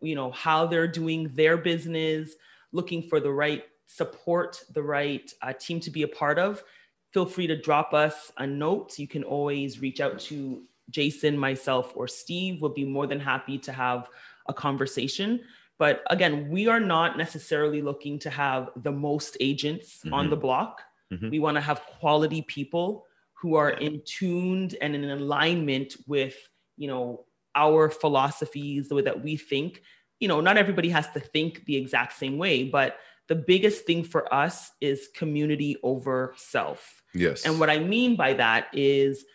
you know, how they're doing their business, looking for the right support, the right uh, team to be a part of, feel free to drop us a note. You can always reach out to Jason, myself, or Steve. We'll be more than happy to have a conversation. But again, we are not necessarily looking to have the most agents on Mhm. the block. Mhm. We want to have quality people who are in tuned and in alignment with, you know, our philosophies, the way that we think. You know, not everybody has to think the exact same way, but the biggest thing for us is community over self. Yes. And what I mean by that is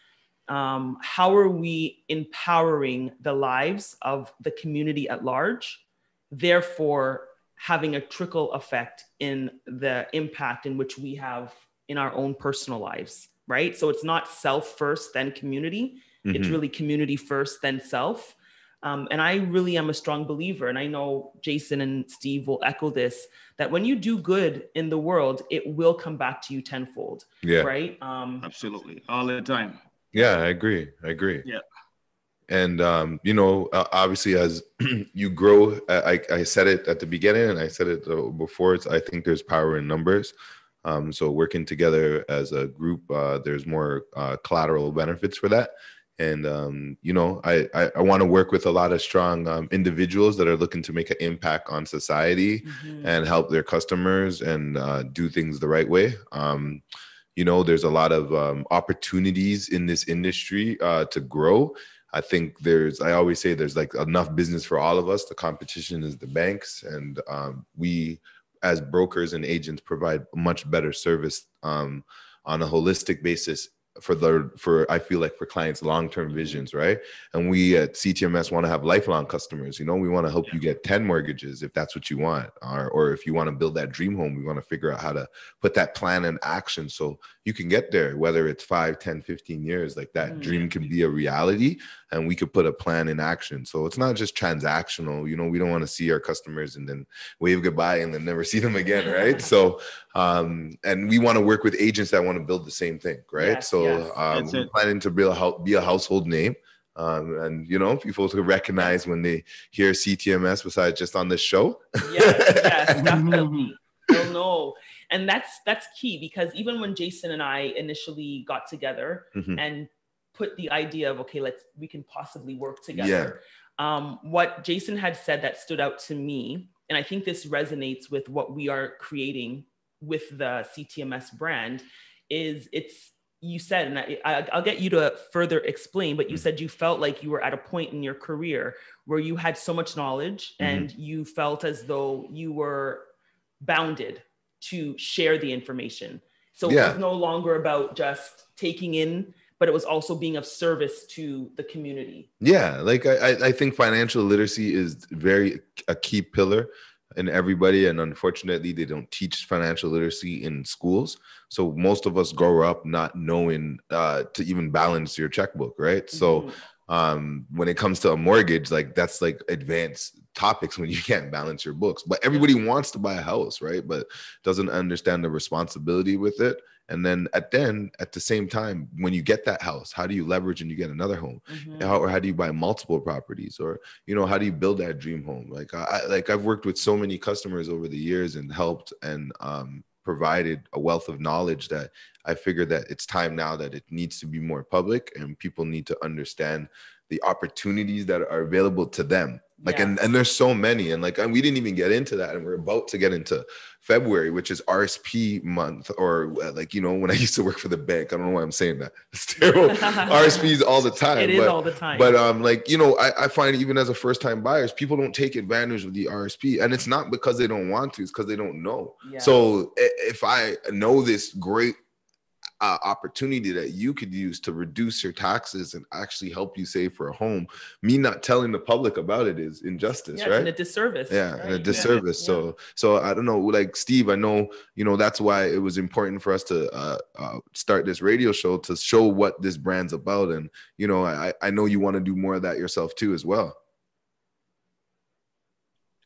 um, how are we empowering the lives of the community at large, therefore having a trickle effect in the impact in which we have in our own personal lives, right? So it's not self first, then community. It's Mhm. really community first, then self. Um, and I really am a strong believer, and I know Jason and Steve will echo this that when you do good in the world, it will come back to you tenfold. Yeah. Right. Um, Absolutely. All the time. Yeah, I agree. I agree. Yeah. And um, you know, uh, obviously, as you grow, I, I I said it at the beginning, and I said it uh, before. It's I think there's power in numbers. Um, so working together as a group, uh, there's more uh, collateral benefits for that. And um, you know, I I, I want to work with a lot of strong um, individuals that are looking to make an impact on society and help their customers and uh, do things the right way. Um, you know, there's a lot of um, opportunities in this industry uh, to grow. I think there's, I always say there's like enough business for all of us. The competition is the banks, and um, we, as brokers and agents, provide much better service um, on a holistic basis for the for I feel like for clients long term visions, right? And we at CTMS want to have lifelong customers. You know, we want to help yeah. you get ten mortgages if that's what you want, or or if you want to build that dream home, we want to figure out how to put that plan in action so you can get there. Whether it's 5, 10, 15 years, like that mm-hmm. dream can be a reality, and we could put a plan in action. So it's not just transactional. You know, we don't want to see our customers and then wave goodbye and then never see them again, right? so um, and we want to work with agents that want to build the same thing, right? Yes, so yes, um, we're planning to be a, be a household name. Um, and you know, people to recognize when they hear CTMS besides just on this show. yes, yes, definitely. They'll know. And that's that's key because even when Jason and I initially got together mm-hmm. and put the idea of okay, let's we can possibly work together. Yeah. Um, what Jason had said that stood out to me, and I think this resonates with what we are creating with the CTMS brand, is it's you said, and I, will get you to further explain, but you mm-hmm. said you felt like you were at a point in your career where you had so much knowledge mm-hmm. and you felt as though you were bounded to share the information. So yeah. it was no longer about just taking in, but it was also being of service to the community. Yeah, like I, I think financial literacy is very a key pillar in everybody and unfortunately they don't teach financial literacy in schools. So most of us grow up not knowing uh, to even balance your checkbook right? Mm-hmm. so um, when it comes to a mortgage like that's like advanced topics when you can't balance your books. But everybody wants to buy a house right? But doesn't understand the responsibility with it and then at then at the same time when you get that house how do you leverage and you get another home? Mm-hmm. how, or how do you buy multiple properties? Or you know how do you build that dream home? Like i like i've worked with so many customers over the years and helped and um, provided a wealth of knowledge that i figure that it's time now that it needs to be more public and people need to understand the opportunities that are available to them like yeah. and, and there's so many and like and we didn't even get into that and we're about to get into february which is rsp month or uh, like you know when i used to work for the bank. I don't know why i'm saying that. It's terrible. Rsps all the time it is but, all the time. but um like you know I, I find even as a first time buyers people don't take advantage of the rsp and it's not because they don't want to it's because they don't know. Yeah. so if i know this great uh, opportunity that you could use to reduce your taxes and actually help you save for a home. Me not telling the public about it is injustice, yeah, right? And a disservice. Yeah, right? and a disservice. Yeah. So, so I don't know. Like Steve, I know you know that's why it was important for us to uh, uh, start this radio show to show what this brand's about, and you know, I I know you want to do more of that yourself too as well.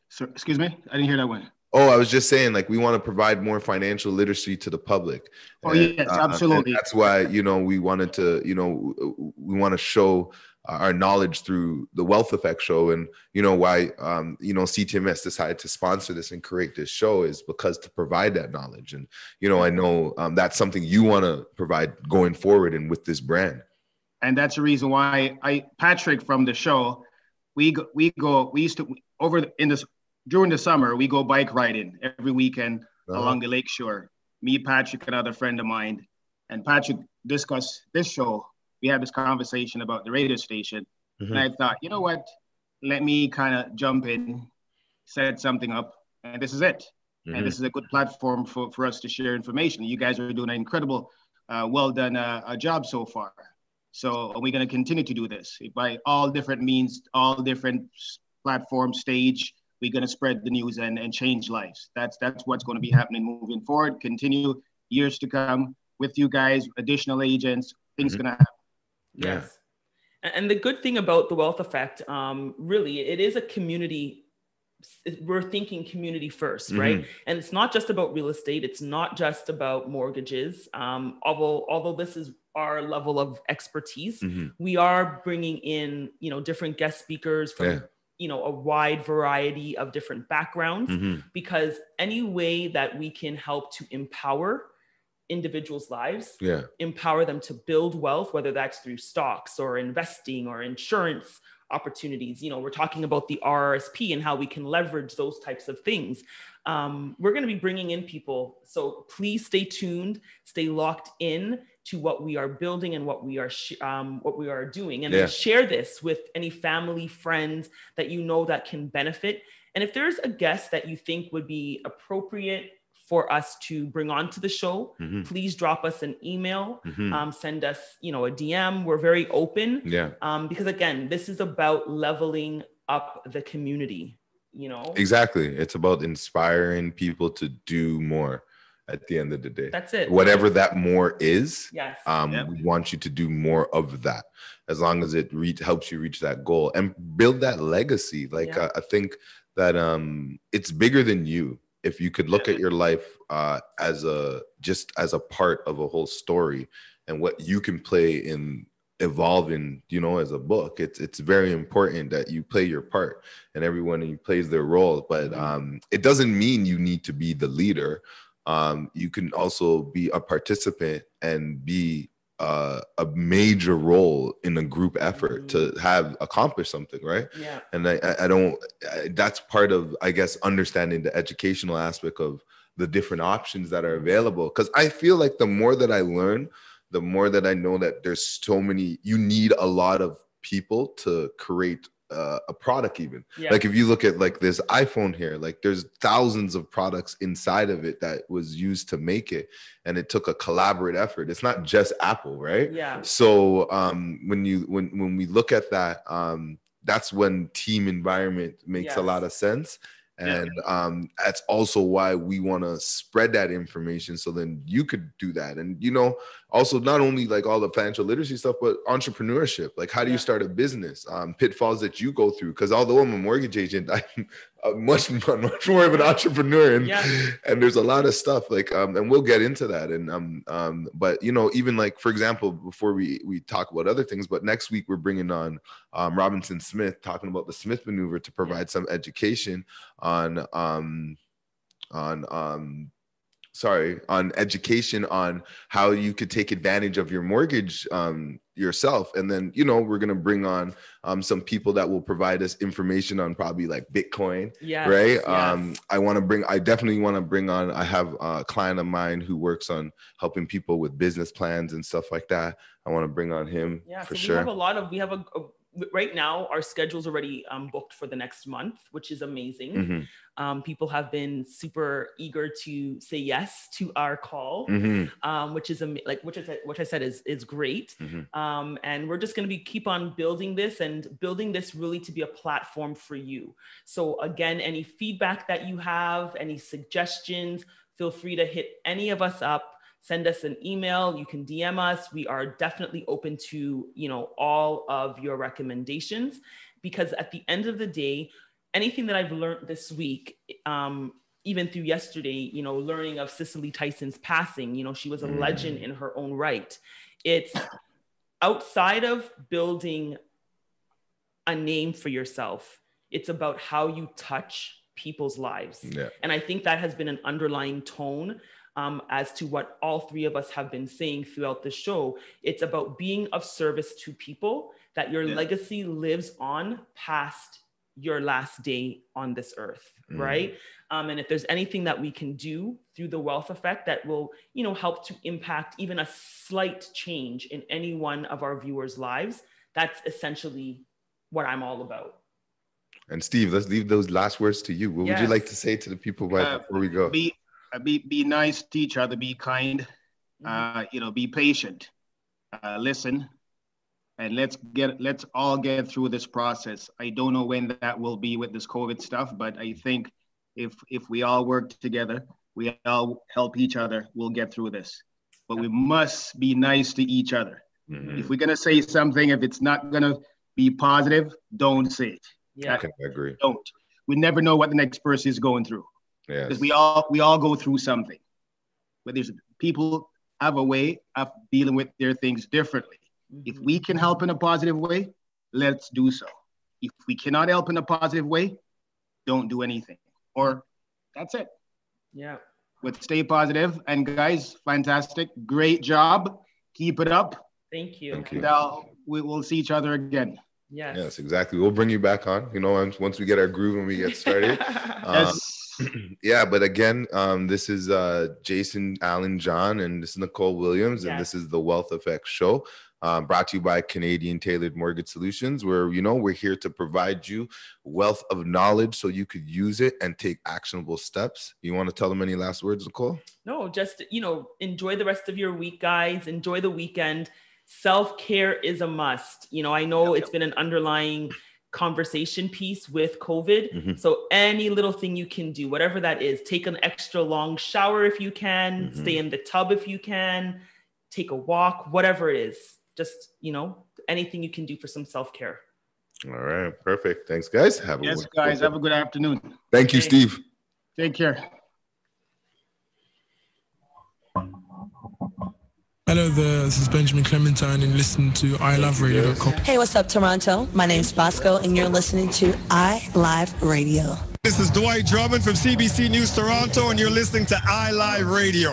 So, excuse me, I didn't hear that one. Oh, I was just saying, like we want to provide more financial literacy to the public. Oh and, yes, uh, absolutely. that's why you know we wanted to, you know, we want to show our knowledge through the Wealth Effect show, and you know why, um, you know, CTMS decided to sponsor this and create this show is because to provide that knowledge, and you know, I know um, that's something you want to provide going forward and with this brand. And that's the reason why I Patrick from the show, we go, we go we used to over in this during the summer, we go bike riding every weekend uh-huh. along the lakeshore. Me, Patrick, another friend of mine, and Patrick discussed this show. We had this conversation about the radio station, mm-hmm. and I thought, you know what? Let me kind of jump in, set something up, and this is it. Mm-hmm. And this is a good platform for, for us to share information. You guys are doing an incredible, uh, well done uh, job so far. So we're going to continue to do this by all different means, all different platforms, stage, we're going to spread the news and, and change lives. That's that's what's going to be happening moving forward. Continue years to come with you guys, additional agents. Things mm-hmm. going to happen. Yes. And the good thing about the wealth effect, um, really, it is a community. We're thinking community 1st mm-hmm. right? And it's not just about real estate. It's not just about mortgages. Um, although, although this is our level of expertise, mm-hmm. we are bringing in, you know, different guest speakers from yeah you know a wide variety of different backgrounds mm-hmm. because any way that we can help to empower individuals lives yeah. empower them to build wealth whether that's through stocks or investing or insurance opportunities you know we're talking about the RRSP and how we can leverage those types of things. Um, we're going to be bringing in people. So please stay tuned stay locked in to what we are building and what we are sh- um, what we are doing and yeah. share this with any family friends that you know that can benefit and if there's a guest that you think would be appropriate for us to bring on to the show, Mhm. please drop us an email, Mhm. um, send us, you know, a DM. We're very open. Yeah. Um, because again, this is about leveling up the community. You know, Exactly. It's about inspiring people to do more at the end of the day. That's it. Whatever that more is, Yes. um, we want you to do more of that as long as it reach, helps you reach that goal and build that legacy. Like, Yeah. uh, I think that um, it's bigger than you. If you could look at your life uh, as a just as a part of a whole story and what you can play in evolving, you know, as a book, it's it's very important that you play your part and everyone plays their role. But um, it doesn't mean you need to be the leader. Um, you can also be a participant and be uh, a major role in a group effort to have accomplished something, right? Yeah. And I, I- I don't. I, that's part of, I guess, understanding the educational aspect of the different options that are available. Because I feel like the more that I learn, the more that I know that there's so many. You need a lot of people to create uh, a product even. Yeah. like if you look at like this iphone here like there's thousands of products inside of it that was used to make it and it took a collaborate effort. It's not just apple right? Yeah. so um when you when when we look at that um that's when team environment makes a lot of sense. And um that's also why we want to spread that information so then you could do that. And you know also not only like all the financial literacy stuff but entrepreneurship. Like how do you start a business? Um pitfalls that you go through because although i'm a mortgage agent i'm much much more of an entrepreneur and Yeah. and there's a lot of stuff like um and we'll get into that and um um but you know even like for example before we we talk about other things but next week we're bringing on um robinson smith talking about the smith maneuver to provide some education on um on um sorry on education on how you could take advantage of your mortgage um yourself. And then you know we're going to bring on um some people that will provide us information on probably like bitcoin Yes, right? yes. um i want to bring i definitely want to bring on i have a client of mine who works on helping people with business plans and stuff like that. I want to bring on him Yeah, for so we sure. have a lot of we have a, a right now our schedule's already um, booked for the next month, which is amazing. Mhm. Um, people have been super eager to say yes to our call, Mhm. um, which is like which I said, which I said is is great. Mhm. Um, and we're just going to be keep on building this and building this really to be a platform for you. So again, any feedback that you have, any suggestions, feel free to hit any of us up send us an email. You can dm us. We are definitely open to you know all of your recommendations because at the end of the day anything that i've learned this week um, even through yesterday you know learning of cicely tyson's passing you know she was a legend in her own right. It's outside of building a name for yourself it's about how you touch people's lives. Yeah. and I think that has been an underlying tone um, as to what all three of us have been saying throughout the show. It's about being of service to people, that your legacy lives on past your last day on this earth, Mm. right? Um, and if there's anything that we can do through the wealth effect that will, you know, help to impact even a slight change in any one of our viewers' lives, that's essentially what I'm all about. and steve let's leave those last words to you what would you like to say to the people right Uh, before we go Be, be, be nice to each other, be kind, uh, you know, be patient, uh, listen, and let's get, let's all get through this process. I don't know when that will be with this COVID stuff, but I think if, if we all work together, we all help each other, we'll get through this. But we must be nice to each other. Mm-hmm. If we're gonna say something, if it's not gonna be positive, don't say it. Yeah. Okay, I agree. Don't. We never know what the next person is going through Yes. because we all we all go through something. But there's people have a way of dealing with their things differently. If we can help in a positive way, let's do so. If we cannot help in a positive way, don't do anything. Or that's it. Yeah. But stay positive. And guys, fantastic. Great job. Keep it up. Thank you. Thank you. And uh, we will see each other again. Yes. Yes, exactly. We'll bring you back on. You know, once once we get our groove and we get started. Um, yeah, but again, um, this is uh, Jason Allen John, and this is Nicole Williams, and this is the Wealth Effect Show. Um, brought to you by Canadian Tailored Mortgage Solutions, where you know we're here to provide you wealth of knowledge so you could use it and take actionable steps. You want to tell them any last words, Nicole? No, just you know, enjoy the rest of your week, guys. Enjoy the weekend. Self care is a must. You know, I know it's been an underlying conversation piece with COVID. Mhm. So any little thing you can do, whatever that is, take an extra long shower if you can, Mhm. stay in the tub if you can, take a walk, whatever it is. Just, you know, anything you can do for some self-care. All right, perfect. Thanks, guys. Have a Yes, wonderful guys. Have a good afternoon. Thank you, Steve. Take care. Hello there, this is Benjamin Clementine and listen to iliveradio.com. Hey, what's up, Toronto? My name's Bosco, and you're listening to I Live Radio. This is Dwight Drummond from CBC News Toronto, and you're listening to iLive Radio.